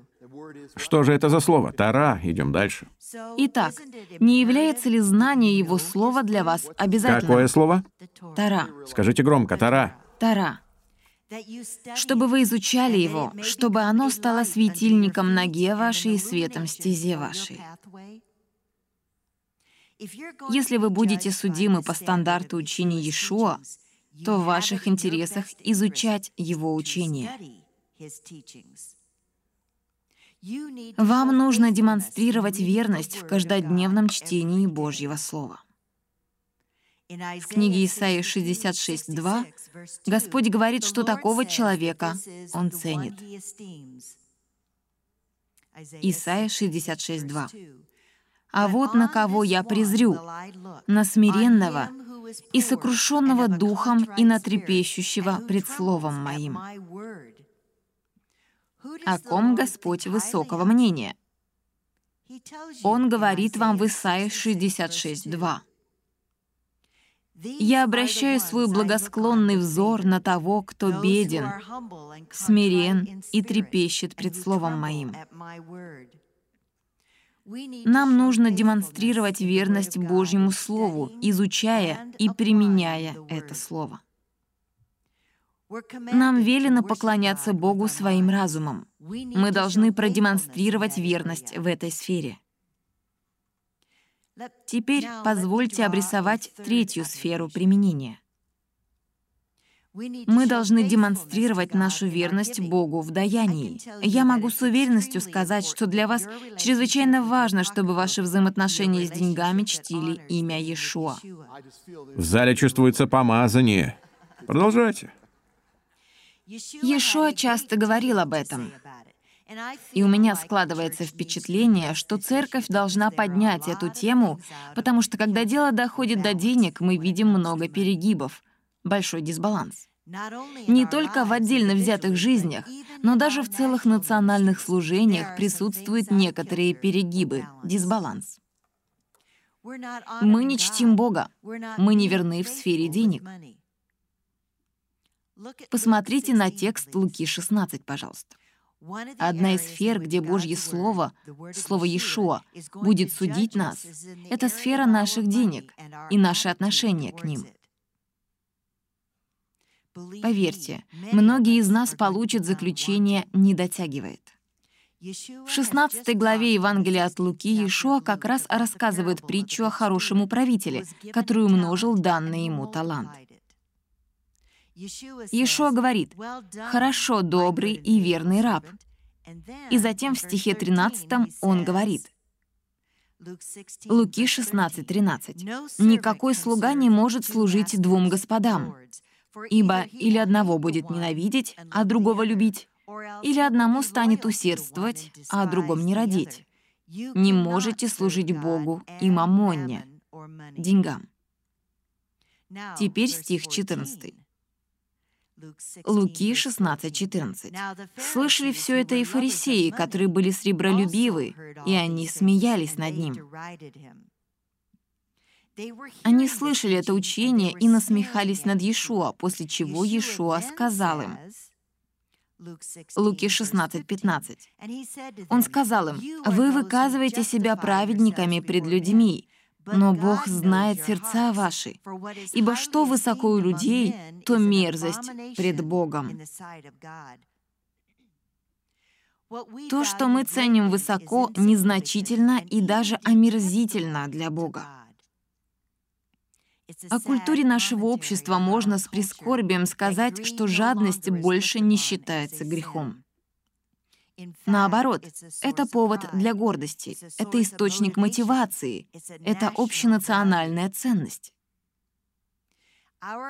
S1: Что же это за слово? Тара. Идем дальше.
S2: Итак, не является ли знание Его Слова для вас обязательным?
S1: Какое слово?
S2: Тара.
S1: Скажите громко. Тара.
S2: Тара. Чтобы вы изучали его, чтобы оно стало светильником ноге вашей и светом стезе вашей. Если вы будете судимы по стандарту учения Иешуа, то в ваших интересах изучать его учение. Вам нужно демонстрировать верность в каждодневном чтении Божьего Слова. В книге Исаии 66.2 Господь говорит, что такого человека Он ценит. Исайя 66.2. А вот на кого я презрю, на смиренного и сокрушенного духом и на трепещущего пред словом моим. О ком Господь высокого мнения? Он говорит вам в Исаии 66.2. «Я обращаю свой благосклонный взор на того, кто беден, смирен и трепещет пред словом моим». Нам нужно демонстрировать верность Божьему Слову, изучая и применяя это Слово. Нам велено поклоняться Богу своим разумом. Мы должны продемонстрировать верность в этой сфере. Теперь позвольте обрисовать третью сферу применения. Мы должны демонстрировать нашу верность Богу в даянии. Я могу с уверенностью сказать, что для вас чрезвычайно важно, чтобы ваши взаимоотношения с деньгами чтили имя Иешуа.
S1: В зале чувствуется помазание. Продолжайте.
S2: Иешуа часто говорил об этом. И у меня складывается впечатление, что церковь должна поднять эту тему, потому что когда дело доходит до денег, мы видим много перегибов — большой дисбаланс. Не только в отдельно взятых жизнях, но даже в целых национальных служениях присутствуют некоторые перегибы, дисбаланс. Мы не чтим Бога, мы не верны в сфере денег. Посмотрите на текст Луки 16, пожалуйста. Одна из сфер, где Божье Слово, Слово Иешуа, будет судить нас, это сфера наших денег и наши отношения к ним — Поверьте, многие из нас получат заключение «не дотягивает». В 16 главе Евангелия от Луки Иешуа как раз рассказывает притчу о хорошем управителе, который умножил данный ему талант. Иешуа говорит, «Хорошо, добрый и верный раб». И затем в стихе 13 он говорит, Луки 16:13. «Никакой слуга не может служить двум господам, Ибо или одного будет ненавидеть, а другого любить, или одному станет усердствовать, а другом не родить. Не можете служить Богу и мамонне, деньгам. Теперь стих 14. Луки 16:14. Слышали все это и фарисеи, которые были сребролюбивы, и они смеялись над ним. Они слышали это учение и насмехались над Иешуа, после чего Иешуа сказал им, Луки 16:15. Он сказал им, «Вы выказываете себя праведниками пред людьми, но Бог знает сердца ваши, ибо что высоко у людей, то мерзость пред Богом». То, что мы ценим высоко, незначительно и даже омерзительно для Бога. О культуре нашего общества можно с прискорбием сказать, что жадность больше не считается грехом. Наоборот, это повод для гордости, это источник мотивации, это общенациональная ценность.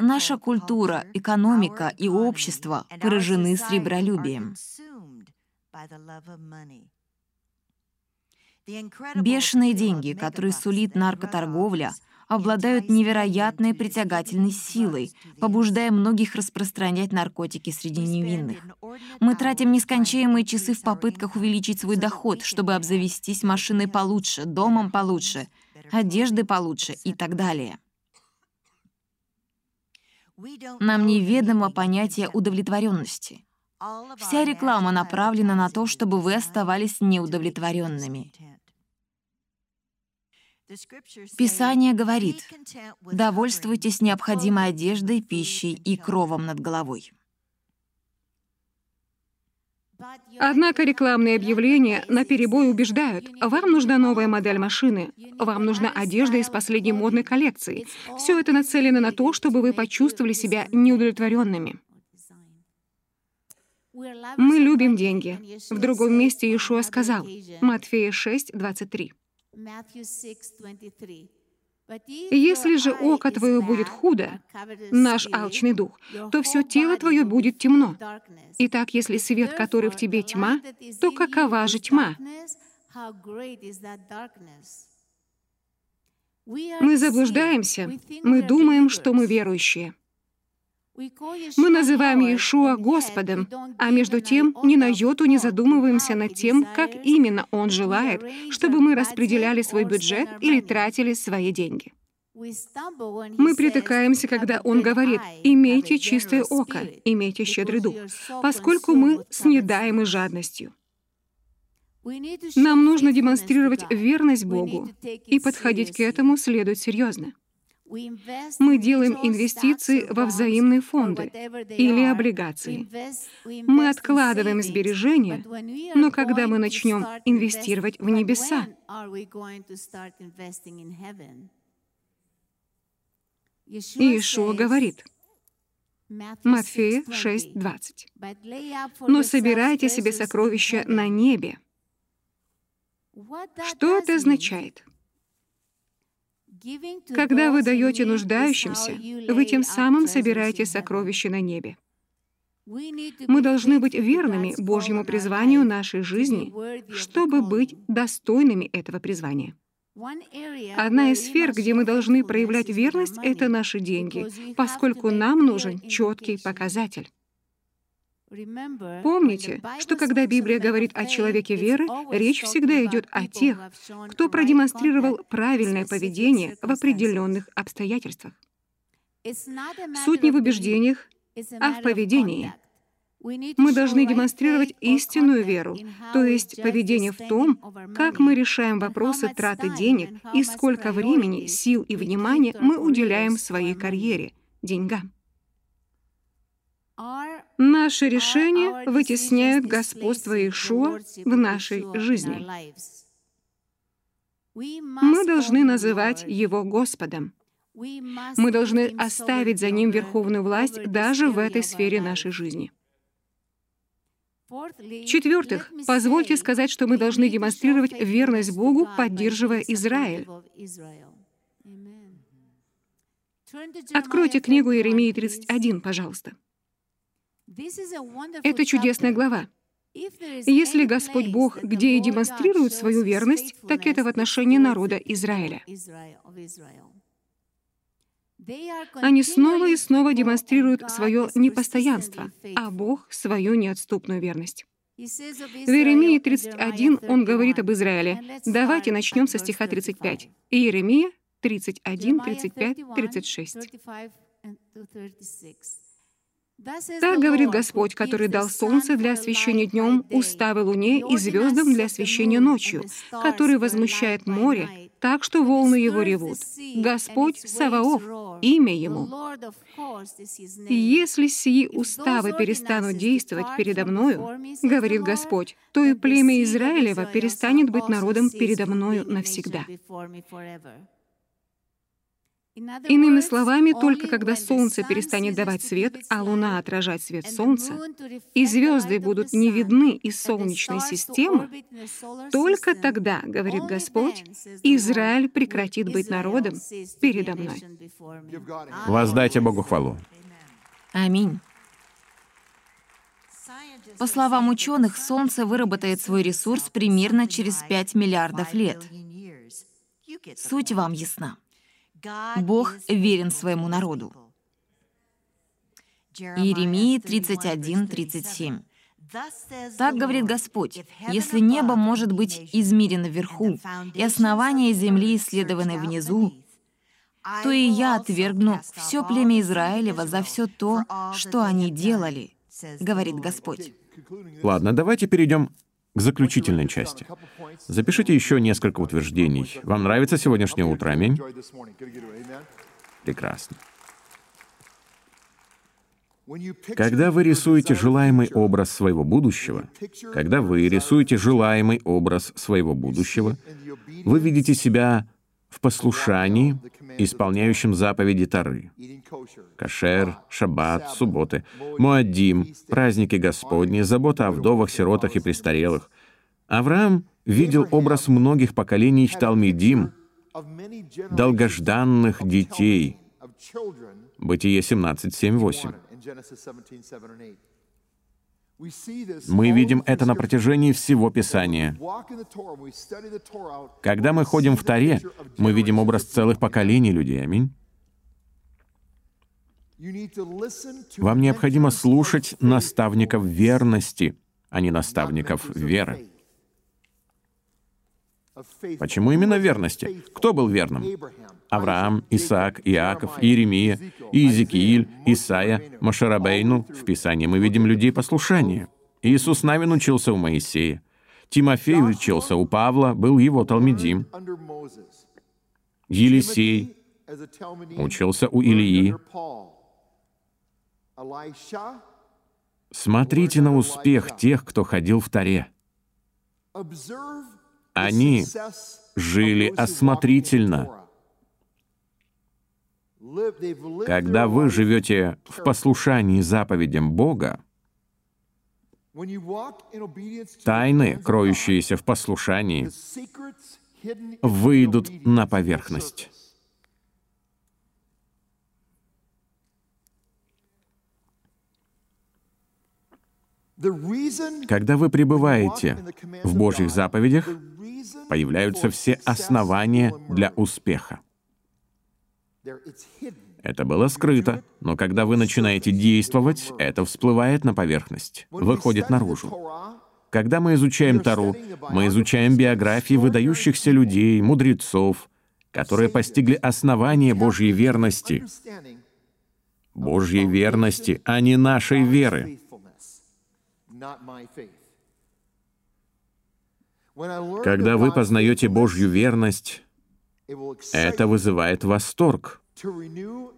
S2: Наша культура, экономика и общество поражены сребролюбием. Бешеные деньги, которые сулит наркоторговля, обладают невероятной притягательной силой, побуждая многих распространять наркотики среди невинных. Мы тратим нескончаемые часы в попытках увеличить свой доход, чтобы обзавестись машиной получше, домом получше, одеждой получше и так далее. Нам неведомо понятие удовлетворенности. Вся реклама направлена на то, чтобы вы оставались неудовлетворенными. Писание говорит, «Довольствуйтесь необходимой одеждой, пищей и кровом над головой».
S4: Однако рекламные объявления на перебой убеждают, вам нужна новая модель машины, вам нужна одежда из последней модной коллекции. Все это нацелено на то, чтобы вы почувствовали себя неудовлетворенными. Мы любим деньги. В другом месте Иешуа сказал, Матфея 6, 23. Если же око твое будет худо, наш алчный дух, то все тело твое будет темно. Итак, если свет, который в тебе тьма, то какова же тьма? Мы заблуждаемся, мы думаем, что мы верующие. Мы называем Иешуа Господом, а между тем ни на йоту не задумываемся над тем, как именно Он желает, чтобы мы распределяли свой бюджет или тратили свои деньги. Мы притыкаемся, когда Он говорит «имейте чистое око, имейте щедрый дух», поскольку мы снедаемы жадностью. Нам нужно демонстрировать верность Богу, и подходить к этому следует серьезно. Мы делаем инвестиции во взаимные фонды или облигации. Мы откладываем сбережения, но когда мы начнем инвестировать в небеса? Иешуа говорит, Матфея 6:20. «Но собирайте себе сокровища на небе». Что это означает? Когда вы даете нуждающимся, вы тем самым собираете сокровища на небе. Мы должны быть верными Божьему призванию нашей жизни, чтобы быть достойными этого призвания. Одна из сфер, где мы должны проявлять верность, это наши деньги, поскольку нам нужен четкий показатель. Помните, что когда Библия говорит о человеке веры, речь всегда идет о тех, кто продемонстрировал правильное поведение в определенных обстоятельствах. Суть не в убеждениях, а в поведении. Мы должны демонстрировать истинную веру, то есть поведение в том, как мы решаем вопросы траты денег и сколько времени, сил и внимания мы уделяем своей карьере, деньгам. Наши решения вытесняют господство Иешуа в нашей жизни. Мы должны называть Его Господом. Мы должны оставить за Ним верховную власть даже в этой сфере нашей жизни. В-четвертых, позвольте сказать, что мы должны демонстрировать верность Богу, поддерживая Израиль. Откройте книгу Иеремии 31, пожалуйста. Это чудесная глава. Если Господь Бог где и демонстрирует свою верность, так это в отношении народа Израиля. Они снова и снова демонстрируют свое непостоянство, а Бог — свою неотступную верность. В Иеремии 31 он говорит об Израиле. Давайте начнем со стиха 35. Иеремия 31, 35, 36. Так говорит Господь, который дал солнце для освещения днем, уставы луне и звездам для освещения ночью, который возмущает море, так что волны его ревут. Господь Саваоф, имя Ему. Если сии уставы перестанут действовать передо мною, говорит Господь, то и племя Израилева перестанет быть народом передо мною навсегда. Иными словами, только когда Солнце перестанет давать свет, а Луна отражать свет Солнца, и звезды будут не видны из Солнечной системы, только тогда, говорит Господь, Израиль прекратит быть народом передо мной.
S1: Воздайте Богу хвалу.
S2: Аминь. По словам ученых, Солнце выработает свой ресурс примерно через 5 миллиардов лет. Суть вам ясна. Бог верен своему народу. Иеремии 31, 37. Так говорит Господь, если небо может быть измерено вверху, и основания земли исследованы внизу, то и я отвергну все племя Израилева за все то, что они делали, говорит Господь.
S1: Ладно, давайте перейдем к заключительной части. Запишите еще несколько утверждений. Вам нравится сегодняшнее утро? Аминь? Прекрасно. Когда вы рисуете желаемый образ своего будущего, когда вы рисуете желаемый образ своего будущего, вы видите себя в послушании, исполняющем заповеди Тары. Кашер, шаббат, субботы, муаддим, праздники Господни, забота о вдовах, сиротах и престарелых. Авраам видел образ многих поколений Талмидим, долгожданных детей. Бытие 17, 7, 8. Мы видим это на протяжении всего Писания. Когда мы ходим в Таре, мы видим образ целых поколений людей. Аминь. Вам необходимо слушать наставников верности, а не наставников веры. Почему именно верности? Кто был верным? Авраам, Исаак, Иаков, Иеремия, Иезекииль, Исаия, Машарабейну. В Писании мы видим людей послушания. Иисус Навин учился у Моисея. Тимофей учился у Павла, был его Талмидим. Елисей учился у Илии. Смотрите на успех тех, кто ходил в Таре. Они жили осмотрительно. Когда вы живете в послушании заповедям Бога, тайны, кроющиеся в послушании, выйдут на поверхность. Когда вы пребываете в Божьих заповедях, появляются все основания для успеха. Это было скрыто, но когда вы начинаете действовать, это всплывает на поверхность, выходит наружу. Когда мы изучаем Тару, мы изучаем биографии выдающихся людей, мудрецов, которые постигли основание Божьей верности. Божьей верности, а не нашей веры. Когда вы познаете Божью верность, это вызывает восторг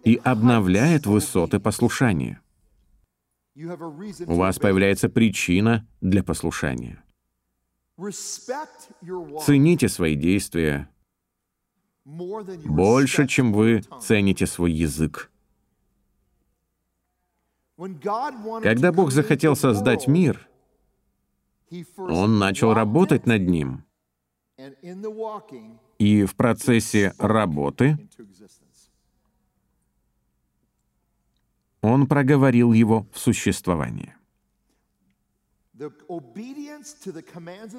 S1: и обновляет высоты послушания. У вас появляется причина для послушания. Цените свои действия больше, чем вы цените свой язык. Когда Бог захотел создать мир, Он начал работать над ним. И в процессе работы Он проговорил его в существование.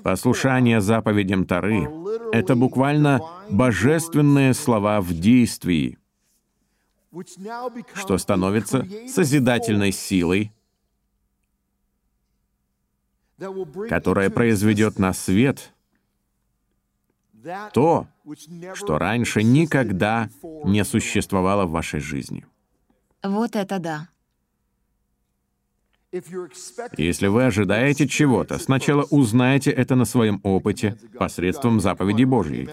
S1: Послушание заповедям Тары — это буквально божественные слова в действии — что становится созидательной силой, которая произведет на свет то, что раньше никогда не существовало в вашей жизни.
S2: Вот это да.
S1: Если вы ожидаете чего-то, сначала узнайте это на своем опыте посредством заповеди Божьей.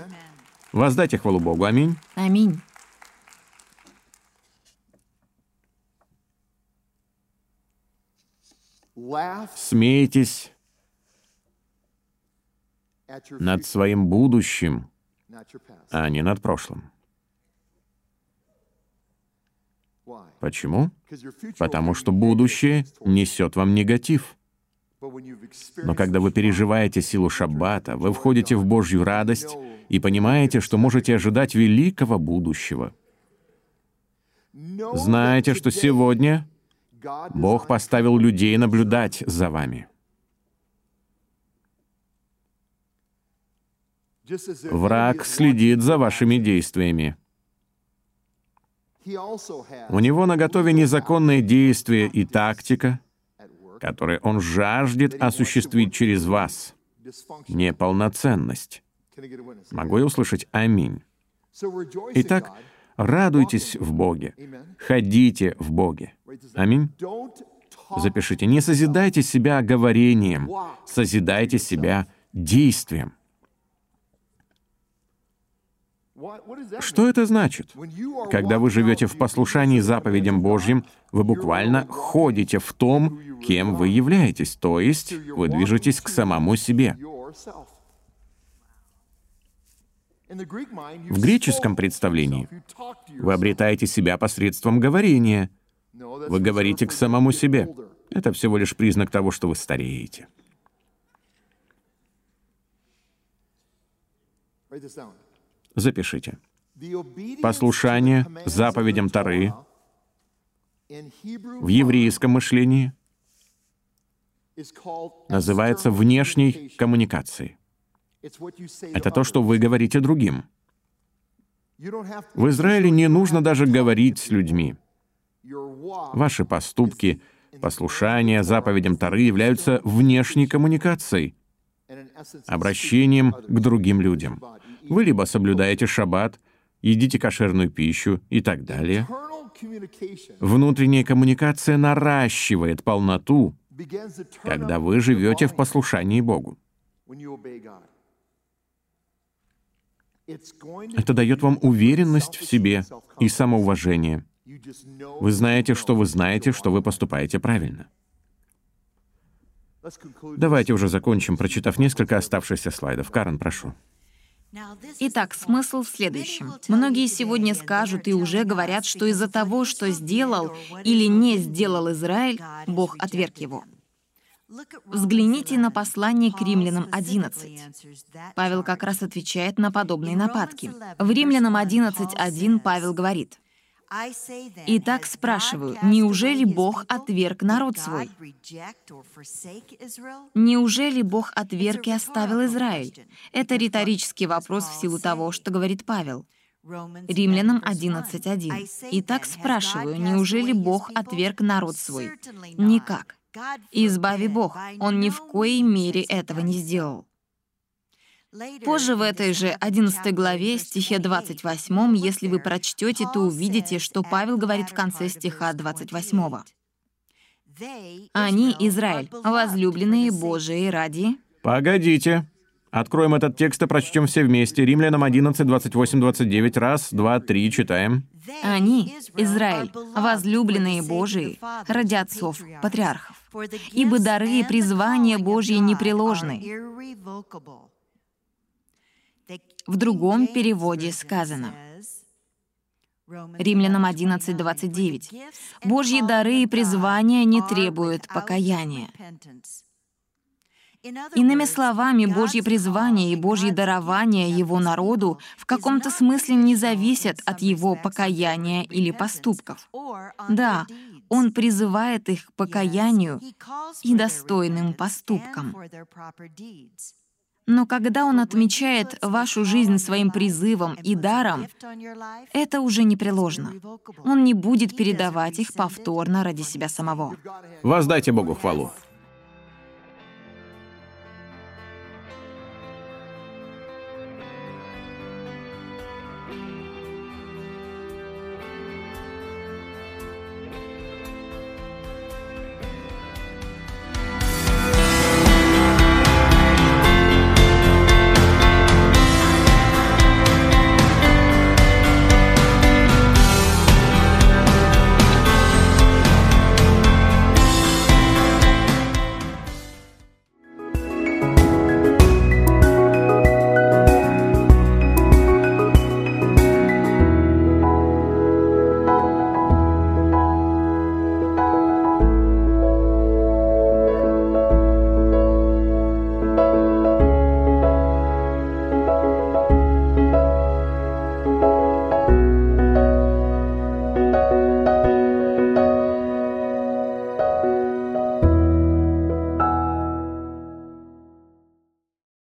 S1: Воздайте хвалу Богу. Аминь.
S2: Аминь.
S1: Смейтесь над своим будущим, а не над прошлым. Почему? Потому что будущее несет вам негатив. Но когда вы переживаете силу шаббата, вы входите в Божью радость и понимаете, что можете ожидать великого будущего. Знаете, что сегодня Бог поставил людей наблюдать за вами. Враг следит за вашими действиями. У него на готове незаконные действия и тактика, которые он жаждет осуществить через вас. Неполноценность. Могу я услышать «Аминь»? Итак, радуйтесь в Боге, ходите в Боге. Аминь. Запишите, не созидайте себя говорением, созидайте себя действием. Что это значит? Когда вы живете в послушании заповедям Божьим, вы буквально ходите в том, кем вы являетесь, то есть вы движетесь к самому себе. В греческом представлении вы обретаете себя посредством говорения. Вы говорите к самому себе. Это всего лишь признак того, что вы стареете. Запишите. Послушание заповедям Тары в еврейском мышлении называется внешней коммуникацией. Это то, что вы говорите другим. В Израиле не нужно даже говорить с людьми. Ваши поступки, послушания заповедям Тары являются внешней коммуникацией, обращением к другим людям. Вы либо соблюдаете шаббат, едите кошерную пищу и так далее. Внутренняя коммуникация наращивает полноту, когда вы живете в послушании Богу. Это дает вам уверенность в себе и самоуважение. Вы знаете, что вы знаете, что вы поступаете правильно. Давайте уже закончим, прочитав несколько оставшихся слайдов. Карен, прошу.
S2: Итак, смысл в следующем. Многие сегодня скажут и уже говорят, что из-за того, что сделал или не сделал Израиль, Бог отверг его. Взгляните на послание к римлянам 11. Павел как раз отвечает на подобные нападки. В римлянам 11.1 Павел говорит, Итак, спрашиваю, неужели Бог отверг народ свой? Неужели Бог отверг и оставил Израиль? Это риторический вопрос в силу того, что говорит Павел. Римлянам 11.1. Итак, спрашиваю, неужели Бог отверг народ свой? Никак. Избави Бог, Он ни в коей мере этого не сделал. Позже в этой же 11 главе, стихе 28, если вы прочтете, то увидите, что Павел говорит в конце стиха 28. «Они, Израиль, возлюбленные Божии ради...»
S1: Погодите. Откроем этот текст и прочтем все вместе. Римлянам 11, 28, 29. Раз, два, три, читаем.
S2: Они, Израиль, возлюбленные Божии, ради отцов, патриархов. Ибо дары и призвания Божьи непреложны. В другом переводе сказано, Римлянам 11:29. Божьи дары и призвания не требуют покаяния. Иными словами, Божье призвание и Божье дарование Его народу в каком-то смысле не зависят от Его покаяния или поступков. Да, Он призывает их к покаянию и достойным поступкам. Но когда Он отмечает вашу жизнь своим призывом и даром, это уже непреложно. Он не будет передавать их повторно ради себя самого.
S1: Воздайте Богу хвалу.